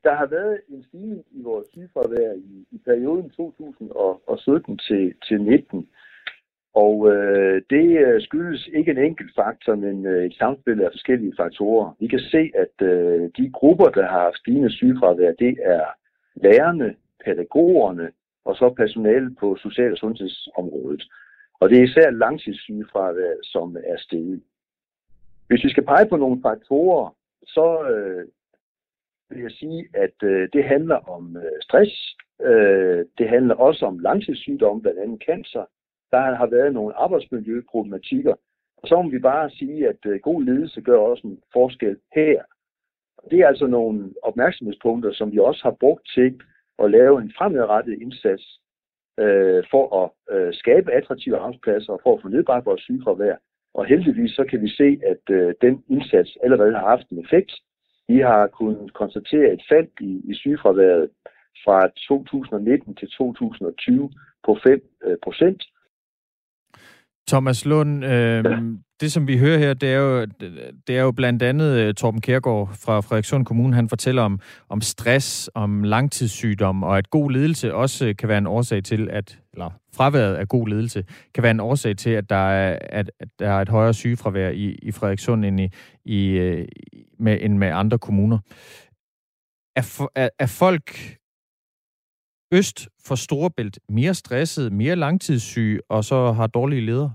Der har været en stigning i vores sygefravær i, i perioden 2017 til, til 19. Og øh, det øh, skyldes ikke en enkelt faktor, men øh, et samspil af forskellige faktorer. Vi kan se, at øh, de grupper, der har stigende sygefravær, det er lærerne, pædagogerne og så personale på social- og sundhedsområdet. Og det er især langtidssygefravær, som er steget. Hvis vi skal pege på nogle faktorer, så øh, vil jeg sige, at øh, det handler om øh, stress. Øh, det handler også om langtidssygdomme, blandt andet cancer der har været nogle arbejdsmiljøproblematikker. Og så må vi bare sige, at øh, god ledelse gør også en forskel her. Det er altså nogle opmærksomhedspunkter, som vi også har brugt til at lave en fremadrettet indsats øh, for at øh, skabe attraktive arbejdspladser og for at få nedbragt vores sygefravær. Og heldigvis så kan vi se, at øh, den indsats allerede har haft en effekt. Vi har kunnet konstatere et fald i, i sygefraværet fra 2019 til 2020 på 5 øh, procent. Thomas Lund, øh, ja. det som vi hører her, det er jo, det er jo blandt andet uh, Torben Kærgaard fra Frederikssund Kommune. Han fortæller om, om stress, om langtidssygdom, og at god ledelse også kan være en årsag til, at, eller fraværet af god ledelse, kan være en årsag til, at der er, at, at der er et højere sygefravær i, i Frederikssund end, i, i, øh, med, end med andre kommuner. Er, er, er folk øst for Storebælt mere stresset, mere langtidssyge og så har dårlige ledere?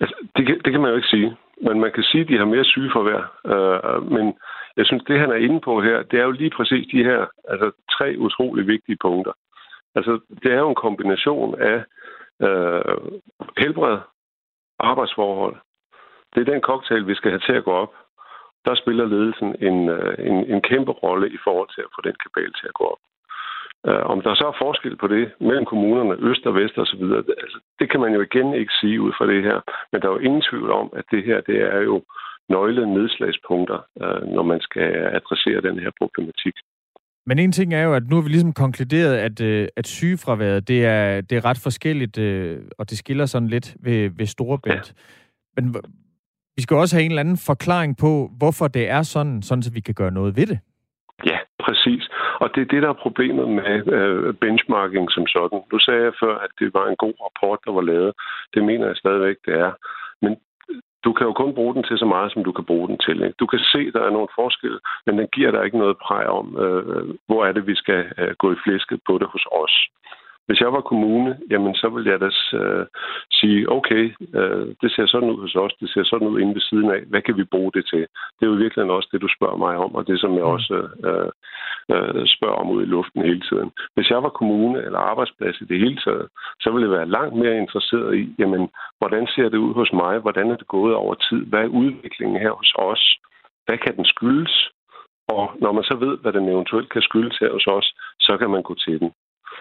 Altså, det, kan, det kan man jo ikke sige. Men man kan sige, at de har mere syge for hver. Øh, men jeg synes, det han er inde på her, det er jo lige præcis de her altså, tre utrolig vigtige punkter. Altså, det er jo en kombination af øh, helbred, arbejdsforhold. Det er den cocktail, vi skal have til at gå op. Der spiller ledelsen en, øh, en, en kæmpe rolle i forhold til at få den kabal til at gå op. Uh, om der så er forskel på det mellem kommunerne, øst og vest osv., altså, det kan man jo igen ikke sige ud fra det her. Men der er jo ingen tvivl om, at det her det er jo nøgle nedslagspunkter, uh, når man skal adressere den her problematik. Men en ting er jo, at nu har vi ligesom konkluderet, at, øh, at sygefraværet, det er, det er ret forskelligt, og det skiller sådan lidt ved, ved Storebælt. Ja. Men vi skal også have en eller anden forklaring på, hvorfor det er sådan, sådan så vi kan gøre noget ved det. Ja, præcis. Og det er det, der er problemet med øh, benchmarking som sådan. Du sagde før, at det var en god rapport, der var lavet. Det mener jeg stadigvæk, det er. Men du kan jo kun bruge den til så meget, som du kan bruge den til. Ikke? Du kan se, at der er nogle forskelle, men den giver dig ikke noget præg om, øh, øh, hvor er det, vi skal øh, gå i flæsket på det hos os. Hvis jeg var kommune, jamen så ville jeg da øh, sige, okay, øh, det ser sådan ud hos os, det ser sådan ud inde ved siden af. Hvad kan vi bruge det til? Det er jo virkelig også det, du spørger mig om, og det som jeg mm. også øh, øh, spørger om ud i luften hele tiden. Hvis jeg var kommune eller arbejdsplads i det hele taget, så ville jeg være langt mere interesseret i, jamen, hvordan ser det ud hos mig? Hvordan er det gået over tid? Hvad er udviklingen her hos os? Hvad kan den skyldes? Og når man så ved, hvad den eventuelt kan skyldes her hos os, så kan man gå til den.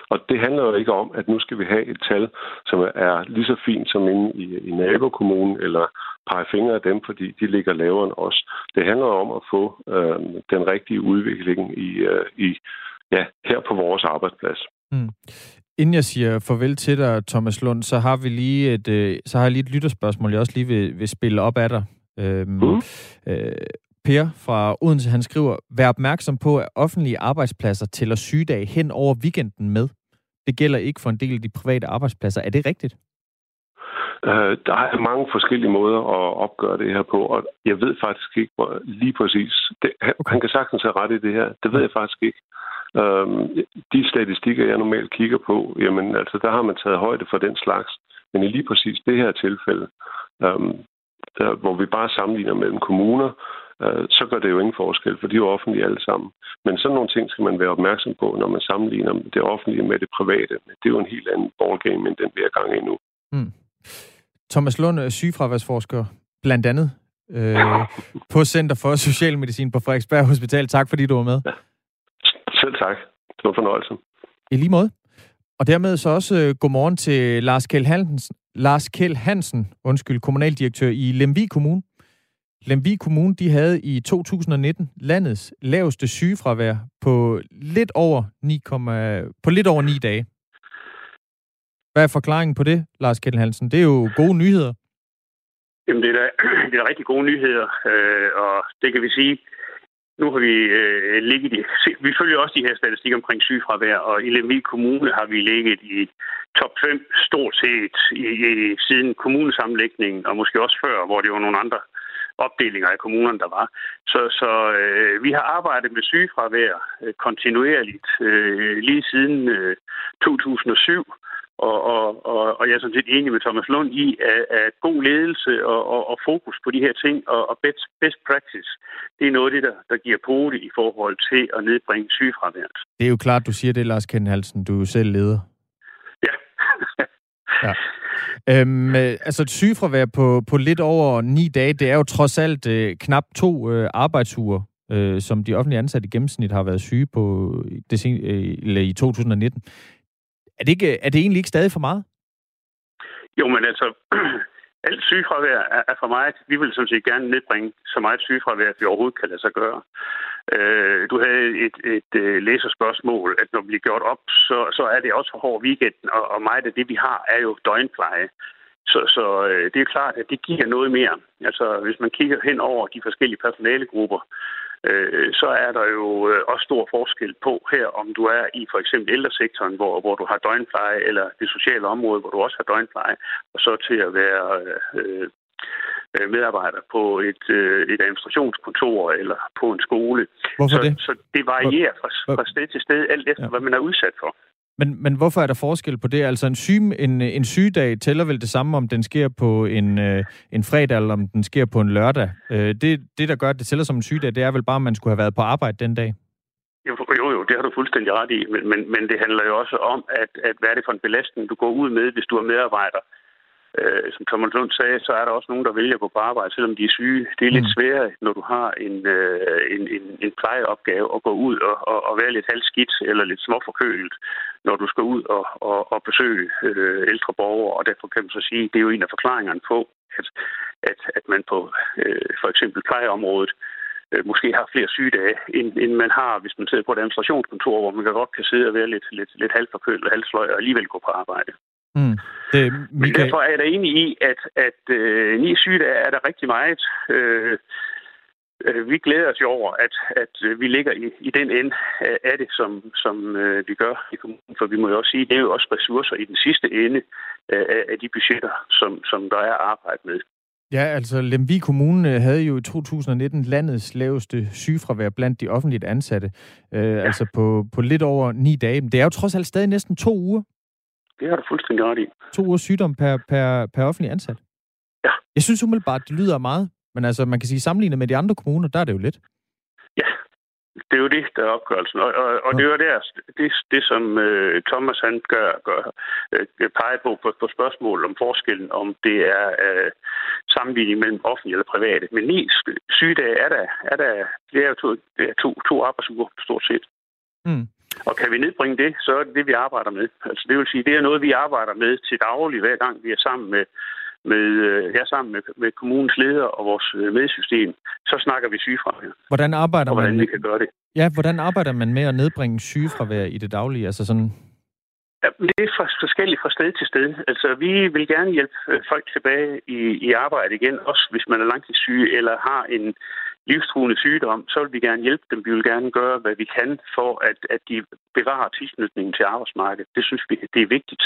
Og det handler jo ikke om, at nu skal vi have et tal, som er lige så fint som inde i, i nabokommunen, eller pege fingre af dem, fordi de ligger lavere end os. Det handler om at få øh, den rigtige udvikling i, øh, i ja, her på vores arbejdsplads. Mm. Inden jeg siger farvel til dig, Thomas Lund, så har vi lige et, øh, så har jeg lige et lytterspørgsmål, jeg også lige vil, vil spille op af dig. Øhm, mm. øh, Per fra Odense, han skriver, vær opmærksom på, at offentlige arbejdspladser tæller sygedage hen over weekenden med. Det gælder ikke for en del af de private arbejdspladser. Er det rigtigt? Øh, der er mange forskellige måder at opgøre det her på, og jeg ved faktisk ikke hvor, lige præcis. Det, han, okay. han kan sagtens have ret i det her. Det ved jeg faktisk ikke. Øhm, de statistikker, jeg normalt kigger på, jamen altså, der har man taget højde for den slags. Men i lige præcis det her tilfælde, øhm, der, hvor vi bare sammenligner mellem kommuner, øh, så gør det jo ingen forskel, for de er jo offentlige alle sammen. Men sådan nogle ting skal man være opmærksom på, når man sammenligner det offentlige med det private. Det er jo en helt anden ballgame, end den vi er gang i nu. Mm. Thomas Lund er sygefraværsforsker, blandt andet øh, på Center for Socialmedicin på Frederiksberg Hospital. Tak fordi du var med. Ja. Selv tak. Det var fornøjelse. I lige måde. Og dermed så også øh, godmorgen til Lars Kjell Hansen, Lars Kjell Hansen, undskyld, kommunaldirektør i Lemvig Kommune. Lemvig Kommune, de havde i 2019 landets laveste sygefravær på lidt over 9, på lidt over 9 dage. Hvad er forklaringen på det, Lars Kjell Hansen? Det er jo gode nyheder. Jamen, det er da, det er da rigtig gode nyheder, øh, og det kan vi sige, nu har vi øh, ligget i... Vi følger også de her statistikker omkring sygefravær, og i Lemvig Kommune har vi ligget i top 5 stort set i, i, siden kommunesammenlægningen, og måske også før, hvor det var nogle andre opdelinger af kommunerne, der var. Så, så øh, vi har arbejdet med sygefravær øh, kontinuerligt øh, lige siden øh, 2007, og, og, og, og jeg er sådan set enig med Thomas Lund i, at, at god ledelse og, og, og fokus på de her ting og, og best, best practice, det er noget af det, der, der giver pote i forhold til at nedbringe sygefraværet. Det er jo klart, du siger det, Lars Kendenhalsen. Du er jo selv leder. Ja. ja. Øhm, øh, altså et sygefravær på, på lidt over ni dage, det er jo trods alt øh, knap to øh, arbejdsuger, øh, som de offentlige ansatte i gennemsnit har været syge på det, øh, i 2019. Er det, ikke, er det egentlig ikke stadig for meget? Jo, men altså, alt sygefravær er, er for meget. Vi vil sådan set gerne nedbringe så meget sygefravær, at vi overhovedet kan lade sig gøre. Øh, du havde et, et, øh, læserspørgsmål, at når vi bliver gjort op, så, så er det også for hård weekenden, og, og meget af det, vi har, er jo døgnpleje. Så, så øh, det er klart, at det giver noget mere. Altså, hvis man kigger hen over de forskellige personalegrupper, øh, så er der jo øh, også stor forskel på her, om du er i for eksempel ældresektoren, hvor, hvor du har døgnpleje, eller det sociale område, hvor du også har døgnpleje, og så til at være øh, medarbejder på et, øh, et administrationskontor eller på en skole. Hvorfor så, det? Så det varierer fra, fra sted til sted, alt efter, ja. hvad man er udsat for. Men, men hvorfor er der forskel på det? Altså en, syg, en, en sygedag tæller vel det samme, om den sker på en, øh, en fredag, eller om den sker på en lørdag. Øh, det, det, der gør, at det tæller som en sygedag, det er vel bare, at man skulle have været på arbejde den dag. Jo, jo, jo det har du fuldstændig ret i. Men, men, men det handler jo også om, at, at hvad er det for en belastning, du går ud med, hvis du er medarbejder øh, som Thomas Lund sagde, så er der også nogen, der vælger at gå på arbejde, selvom de er syge. Det er lidt mm. sværere, når du har en, øh, en, en, en plejeopgave at gå ud og, og, og være lidt halvskidt eller lidt småforkølet, når du skal ud og, og, og besøge øh, ældre borgere. Og derfor kan man så sige, det er jo en af forklaringerne på, at, at, at man på øh, for eksempel plejeområdet øh, måske har flere sygedage, end, end man har, hvis man sidder på et administrationskontor, hvor man godt kan sidde og være lidt, lidt, lidt halvforkølet og halvsløj og alligevel gå på arbejde. Mm. Det, Michael... Men derfor er jeg da enig i, at, at øh, ni sygedage er der rigtig meget. Øh, øh, vi glæder os jo over, at, at vi ligger i, i den ende af det, som, som øh, vi gør i kommunen. For vi må jo også sige, at det er jo også ressourcer i den sidste ende af, af de budgetter, som, som der er arbejde med. Ja, altså Lemvig Kommune havde jo i 2019 landets laveste sygefravær blandt de offentligt ansatte. Øh, ja. Altså på, på lidt over ni dage. Det er jo trods alt stadig næsten to uger. Det har du fuldstændig ret i. To ugers sygdom per, per, per offentlig ansat? Ja. Jeg synes umiddelbart, det lyder meget. Men altså, man kan sige, sammenlignet med de andre kommuner, der er det jo lidt. Ja, det er jo det, der er opgørelsen. Og, og, og ja. det er jo der, det, det som uh, Thomas han gør, gør uh, peger på, på på spørgsmål om forskellen, om det er uh, sammenligning mellem offentlige eller private. Men ni sygedage er der, er der det er jo to, det er to, to arbejdsuger stort set. Mm. Og kan vi nedbringe det, så er det det, vi arbejder med. Altså det vil sige, det er noget, vi arbejder med til daglig, hver gang vi er sammen med, med, jeg er sammen med, med kommunens leder og vores øh, medsystem, så snakker vi sygefravær. Hvordan arbejder og hvordan man? vi kan gøre det. Ja, hvordan arbejder man med at nedbringe sygefravær i det daglige? Altså sådan... Ja, det er forskelligt fra sted til sted. Altså, vi vil gerne hjælpe øh, folk tilbage i, i arbejde igen, også hvis man er langtidssyg eller har en livstruende sygdom, så vil vi gerne hjælpe dem. Vi vil gerne gøre, hvad vi kan for, at, at de bevarer tilknytningen til arbejdsmarkedet. Det synes vi, det er vigtigt.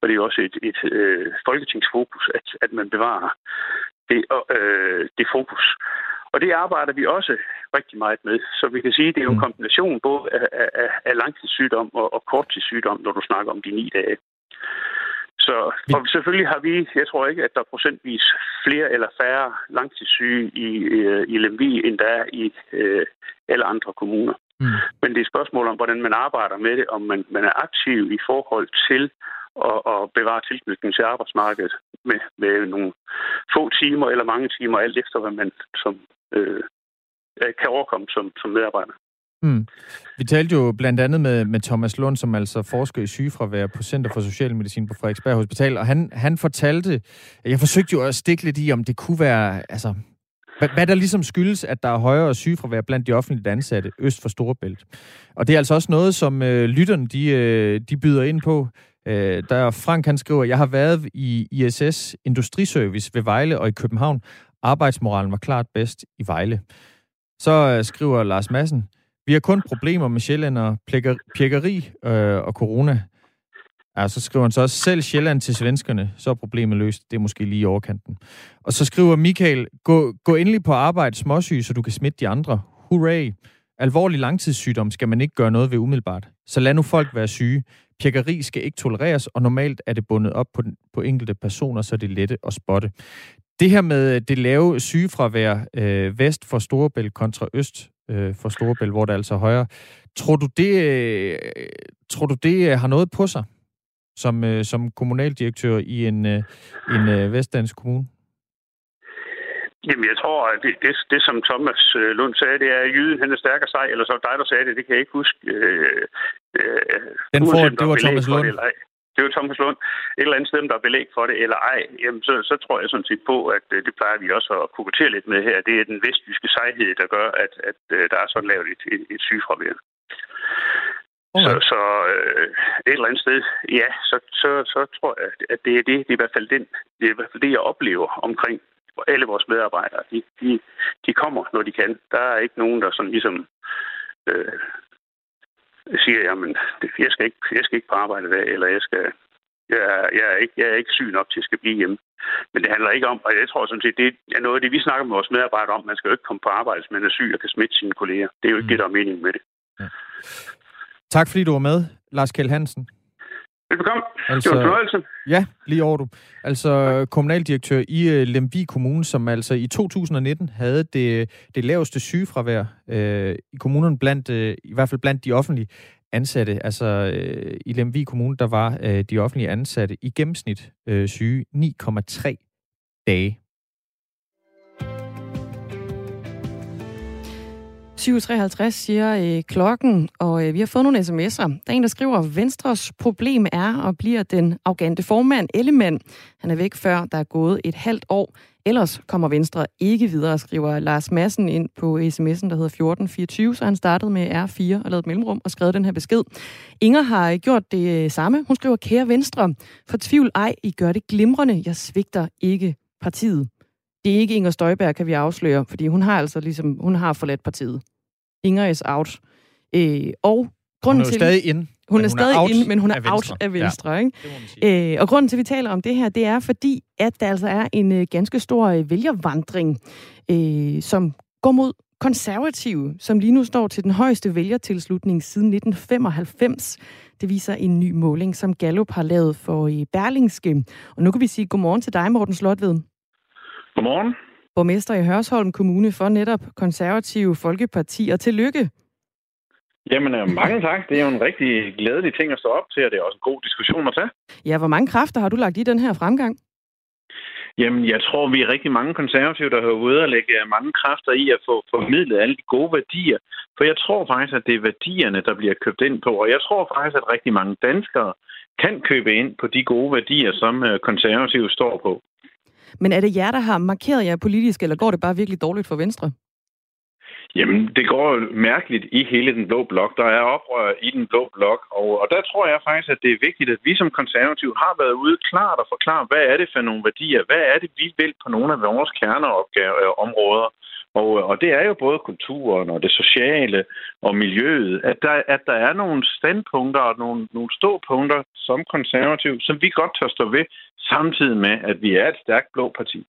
Og det er også et, et øh, folketingsfokus, at, at man bevarer det, øh, det fokus. Og det arbejder vi også rigtig meget med. Så vi kan sige, at det er jo en mm. kombination både af, af, af langtidssygdom og, og korttidssygdom, når du snakker om de ni dage. Så og selvfølgelig har vi, jeg tror ikke, at der er procentvis flere eller færre langtidssyge i, øh, i Lemvi, end der er i øh, alle andre kommuner. Mm. Men det er et spørgsmål om, hvordan man arbejder med det, om man, man er aktiv i forhold til at, at bevare tilknytning til arbejdsmarkedet med, med nogle få timer eller mange timer, alt efter hvad man som øh, kan overkomme som, som medarbejder. Mm. Vi talte jo blandt andet med, med Thomas Lund, som altså forsker i sygefravær på Center for Socialmedicin på Frederiksberg Hospital, og han, han fortalte, jeg forsøgte jo at stikke lidt i, om det kunne være, altså, hvad, hvad der ligesom skyldes, at der er højere sygefravær blandt de offentligt ansatte øst for Storebælt. Og det er altså også noget, som øh, lytterne de, øh, de byder ind på. Øh, der Frank han skriver, jeg har været i ISS Industriservice ved Vejle og i København. Arbejdsmoralen var klart bedst i Vejle. Så øh, skriver Lars Madsen, vi har kun problemer med Sjælland og pjekkeri øh, og corona. Ja, så skriver han så også, selv Sjælland til svenskerne, så er problemet løst. Det er måske lige i overkanten. Og så skriver Michael, gå, gå endelig på arbejde småsyg, så du kan smitte de andre. Hurray! Alvorlig langtidssygdom skal man ikke gøre noget ved umiddelbart. Så lad nu folk være syge. Pjekkeri skal ikke tolereres, og normalt er det bundet op på, den, på enkelte personer, så det er lette at spotte. Det her med øh, det lave sygefravær øh, vest for Storebælt kontra øst øh, for Storebælt, hvor det er altså højere. Tror du, det, øh, tror du, det øh, har noget på sig som, øh, som kommunaldirektør i en, øh, en øh, vestdansk kommune? Jamen, jeg tror, at det, det, det som Thomas øh, Lund sagde, det er, at jyden han er stærkere sig, eller så dig, der sagde det, det kan jeg ikke huske. Øh, øh, Den får, det var Thomas Lund. Det, det var Thomas Lund. Et eller andet sted, der er belæg for det, eller ej, jamen, så, så tror jeg sådan set på, at øh, det plejer vi også at kokettere lidt med her. Det er den vestjyske sejhed, der gør, at, at øh, der er sådan lavet et, et, et sygefravær. Okay. Så, så øh, et eller andet sted, ja, så, så, så tror jeg, at det er det, det er i hvert fald den, det er i hvert fald det, jeg oplever omkring alle vores medarbejdere. De, de, de kommer, når de kan. Der er ikke nogen, der sådan ligesom øh, siger, jamen, jeg skal ikke, jeg skal ikke på arbejde i dag, eller jeg skal, jeg er, jeg, er ikke, jeg er ikke syg nok til at skal blive hjemme. Men det handler ikke om, og jeg tror sådan set, det er noget af det, vi snakker med vores medarbejdere om. Man skal jo ikke komme på arbejde, hvis man er syg og kan smitte sine kolleger. Det er jo ikke mm. det, der er meningen med det. Ja. Tak fordi du var med, Lars Kjeld Hansen. Velbekomme. Altså, det var en fornøjelse. Ja, lige over du. Altså kommunaldirektør i uh, Lemvi Kommune, som altså i 2019 havde det, det laveste sygefravær uh, i kommunen, blandt, uh, i hvert fald blandt de offentlige ansatte. Altså uh, i Lemvi Kommune, der var uh, de offentlige ansatte i gennemsnit uh, syge 9,3 dage 7.53 siger øh, klokken, og øh, vi har fået nogle sms'er. Der er en, der skriver, at Venstres problem er og bliver den arrogante formand Ellemann. Han er væk før, der er gået et halvt år. Ellers kommer Venstre ikke videre, skriver Lars Madsen ind på sms'en, der hedder 1424. Så han startede med R4 og lavet mellemrum og skrev den her besked. Inger har gjort det øh, samme. Hun skriver, kære Venstre, tvivl ej, I gør det glimrende. Jeg svigter ikke partiet. Det er ikke Inger Støjberg, kan vi afsløre, fordi hun har altså ligesom, hun har forladt partiet. Inger is out. Øh, og grunden hun er til, stadig ind. Hun er, hun stadig out ind, men hun er af out af venstre. Ja, ikke? Øh, og grunden til, at vi taler om det her, det er fordi, at der altså er en øh, ganske stor øh, vælgervandring, øh, som går mod konservative, som lige nu står til den højeste vælgertilslutning siden 1995. Det viser en ny måling, som Gallup har lavet for i øh, Berlingske. Og nu kan vi sige godmorgen til dig, Morten Slotved. Godmorgen. Borgmester i Hørsholm Kommune for netop konservative Folkeparti, og tillykke. Jamen, øh, mange tak. Det er jo en rigtig glædelig ting at stå op til, og det er også en god diskussion at tage. Ja, hvor mange kræfter har du lagt i den her fremgang? Jamen, jeg tror, vi er rigtig mange konservative, der har ude at lægge mange kræfter i at få formidlet alle de gode værdier. For jeg tror faktisk, at det er værdierne, der bliver købt ind på. Og jeg tror faktisk, at rigtig mange danskere kan købe ind på de gode værdier, som øh, konservative står på. Men er det jer, der har markeret jer politisk, eller går det bare virkelig dårligt for Venstre? Jamen, det går mærkeligt i hele den blå blok. Der er oprør i den blå blok, og, og der tror jeg faktisk, at det er vigtigt, at vi som konservative har været ude klart og forklare, hvad er det for nogle værdier, hvad er det, vi vil på nogle af vores kerneområder. Og, øh, og det er jo både kulturen og det sociale og miljøet, at der, at der er nogle standpunkter og nogle, nogle ståpunkter som konservativ, som vi godt tør stå ved, samtidig med, at vi er et stærkt blå parti.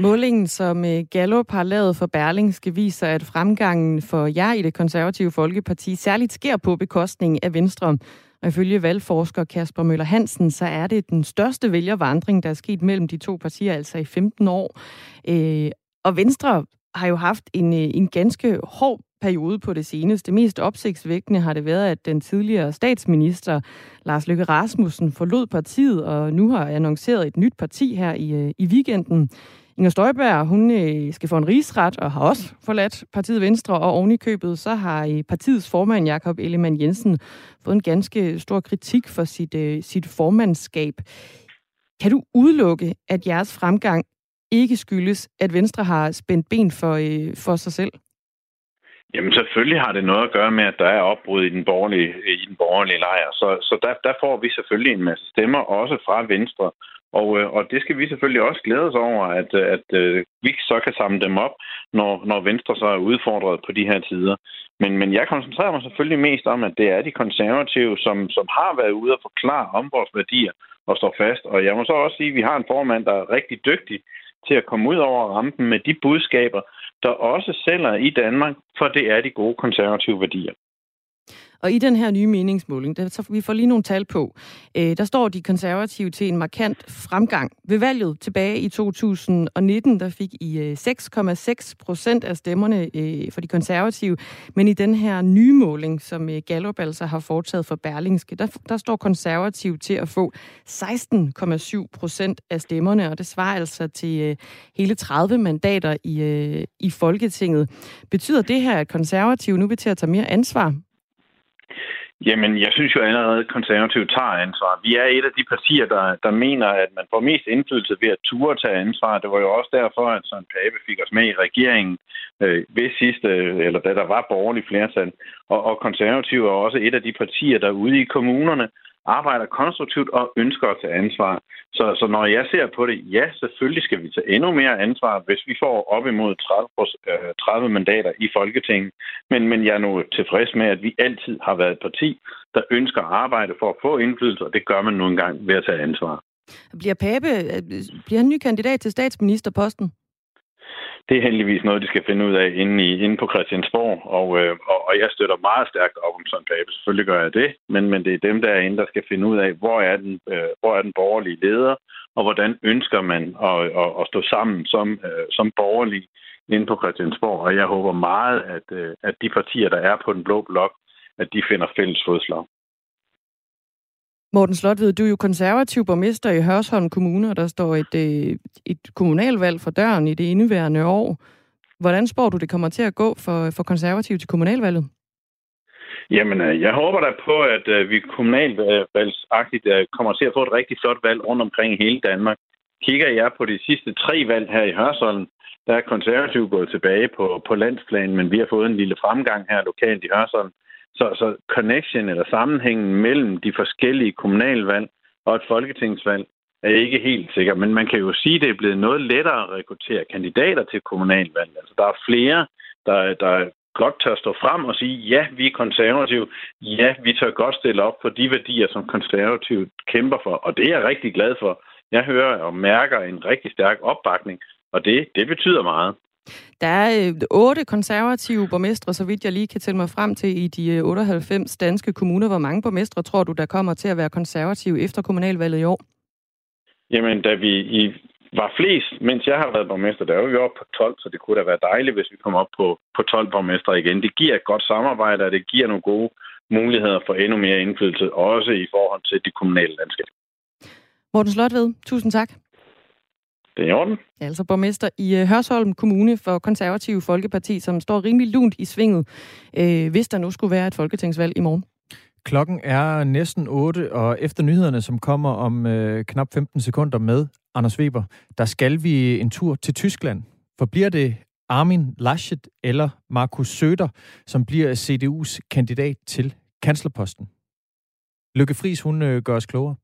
Målingen, som øh, Gallup har lavet for Berlingske, viser, at fremgangen for jer i det konservative Folkeparti særligt sker på bekostning af Venstre. Og ifølge valgforsker Kasper Møller Hansen, så er det den største vælgervandring, der er sket mellem de to partier, altså i 15 år. Øh, og Venstre har jo haft en, øh, en ganske hård periode på det seneste. Mest opsigtsvækkende har det været, at den tidligere statsminister Lars Løkke Rasmussen forlod partiet, og nu har annonceret et nyt parti her i, øh, i weekenden. Inger Støjberg, hun øh, skal få en rigsret og har også forladt partiet Venstre, og oven i købet, så har partiets formand Jakob Ellemann Jensen fået en ganske stor kritik for sit, sit formandskab. Kan du udelukke, at jeres fremgang ikke skyldes, at Venstre har spændt ben for, øh, for sig selv? Jamen selvfølgelig har det noget at gøre med, at der er opbrud i den borgerlige, øh, i den borgerlige lejr. Så, så der, der får vi selvfølgelig en masse stemmer, også fra Venstre. Og, øh, og det skal vi selvfølgelig også glæde os over, at, at, at vi så kan samle dem op, når, når Venstre så er udfordret på de her tider. Men, men jeg koncentrerer mig selvfølgelig mest om, at det er de konservative, som, som har været ude og forklare om vores værdier og står fast. Og jeg må så også sige, at vi har en formand, der er rigtig dygtig til at komme ud over rampen med de budskaber, der også sælger i Danmark, for det er de gode konservative værdier. Og i den her nye meningsmåling, der, så vi får lige nogle tal på, øh, der står de konservative til en markant fremgang. Ved valget tilbage i 2019, der fik I øh, 6,6 procent af stemmerne øh, for de konservative, men i den her nye måling, som øh, Gallup altså har foretaget for Berlingske, der, der står konservativ til at få 16,7 procent af stemmerne, og det svarer altså til øh, hele 30 mandater i, øh, i Folketinget. Betyder det her, at konservative nu vil til at tage mere ansvar Jamen, jeg synes jo allerede, at konservativt tager ansvar. Vi er et af de partier, der, der mener, at man får mest indflydelse ved at ture tage ansvar. Det var jo også derfor, at Søren Pape fik os med i regeringen øh, ved sidste, eller da der var borgerlig flertal. Og, og konservative er også et af de partier, der ude i kommunerne arbejder konstruktivt og ønsker at tage ansvar. Så, så når jeg ser på det, ja, selvfølgelig skal vi tage endnu mere ansvar, hvis vi får op imod 30, 30 øh, mandater i Folketinget. Men, men jeg er nu tilfreds med, at vi altid har været et parti, der ønsker at arbejde for at få indflydelse, og det gør man nu engang ved at tage ansvar. Bliver Pape, øh, bliver en ny kandidat til statsministerposten? Det er heldigvis noget, de skal finde ud af inde, i, inde på Christiansborg, og, øh, og, og jeg støtter meget stærkt op om sådan Pape. Selvfølgelig gør jeg det, men, men det er dem derinde, der skal finde ud af, hvor er den, øh, hvor er den borgerlige leder, og hvordan ønsker man at, at, at stå sammen som, øh, som borgerlig inde på Christiansborg. Og jeg håber meget, at, øh, at de partier, der er på den blå blok, at de finder fælles fodslag. Morten Slotved, du er jo konservativ borgmester i Hørsholm Kommune, og der står et, øh, et kommunalvalg for døren i det indeværende år. Hvordan spår du, det kommer til at gå for, for konservativ til kommunalvalget? Jamen, øh, jeg håber da på, at øh, vi kommunalvalgsagtigt kommer til at få et rigtig flot valg rundt omkring i hele Danmark. Kigger jeg på de sidste tre valg her i Hørsholm, der er konservativ gået tilbage på, på landsplan, men vi har fået en lille fremgang her lokalt i Hørsholm. Så, så connection eller sammenhængen mellem de forskellige kommunalvalg og et folketingsvalg er ikke helt sikker. Men man kan jo sige, at det er blevet noget lettere at rekruttere kandidater til kommunalvalg. Altså, der er flere, der, der godt tør stå frem og sige, ja, vi er konservative, ja, vi tør godt stille op for de værdier, som konservative kæmper for. Og det er jeg rigtig glad for. Jeg hører og mærker en rigtig stærk opbakning, og det, det betyder meget. Der er øh, otte konservative borgmestre, så vidt jeg lige kan tælle mig frem til, i de 98 øh, danske kommuner. Hvor mange borgmestre tror du, der kommer til at være konservative efter kommunalvalget i år? Jamen, da vi i var flest, mens jeg har været borgmester, der var vi oppe på 12, så det kunne da være dejligt, hvis vi kom op på, på 12 borgmestre igen. Det giver et godt samarbejde, og det giver nogle gode muligheder for endnu mere indflydelse, også i forhold til de kommunale landskab. Morten Slotved, tusind tak. Det er i orden. Ja, altså borgmester i øh, Hørsholm Kommune for Konservative Folkeparti, som står rimelig lunt i svinget, øh, hvis der nu skulle være et folketingsvalg i morgen. Klokken er næsten 8, og efter nyhederne, som kommer om øh, knap 15 sekunder med Anders Weber, der skal vi en tur til Tyskland. For bliver det Armin Laschet eller Markus Søder, som bliver CDU's kandidat til kanslerposten. Lykke Friis, hun øh, gør os klogere.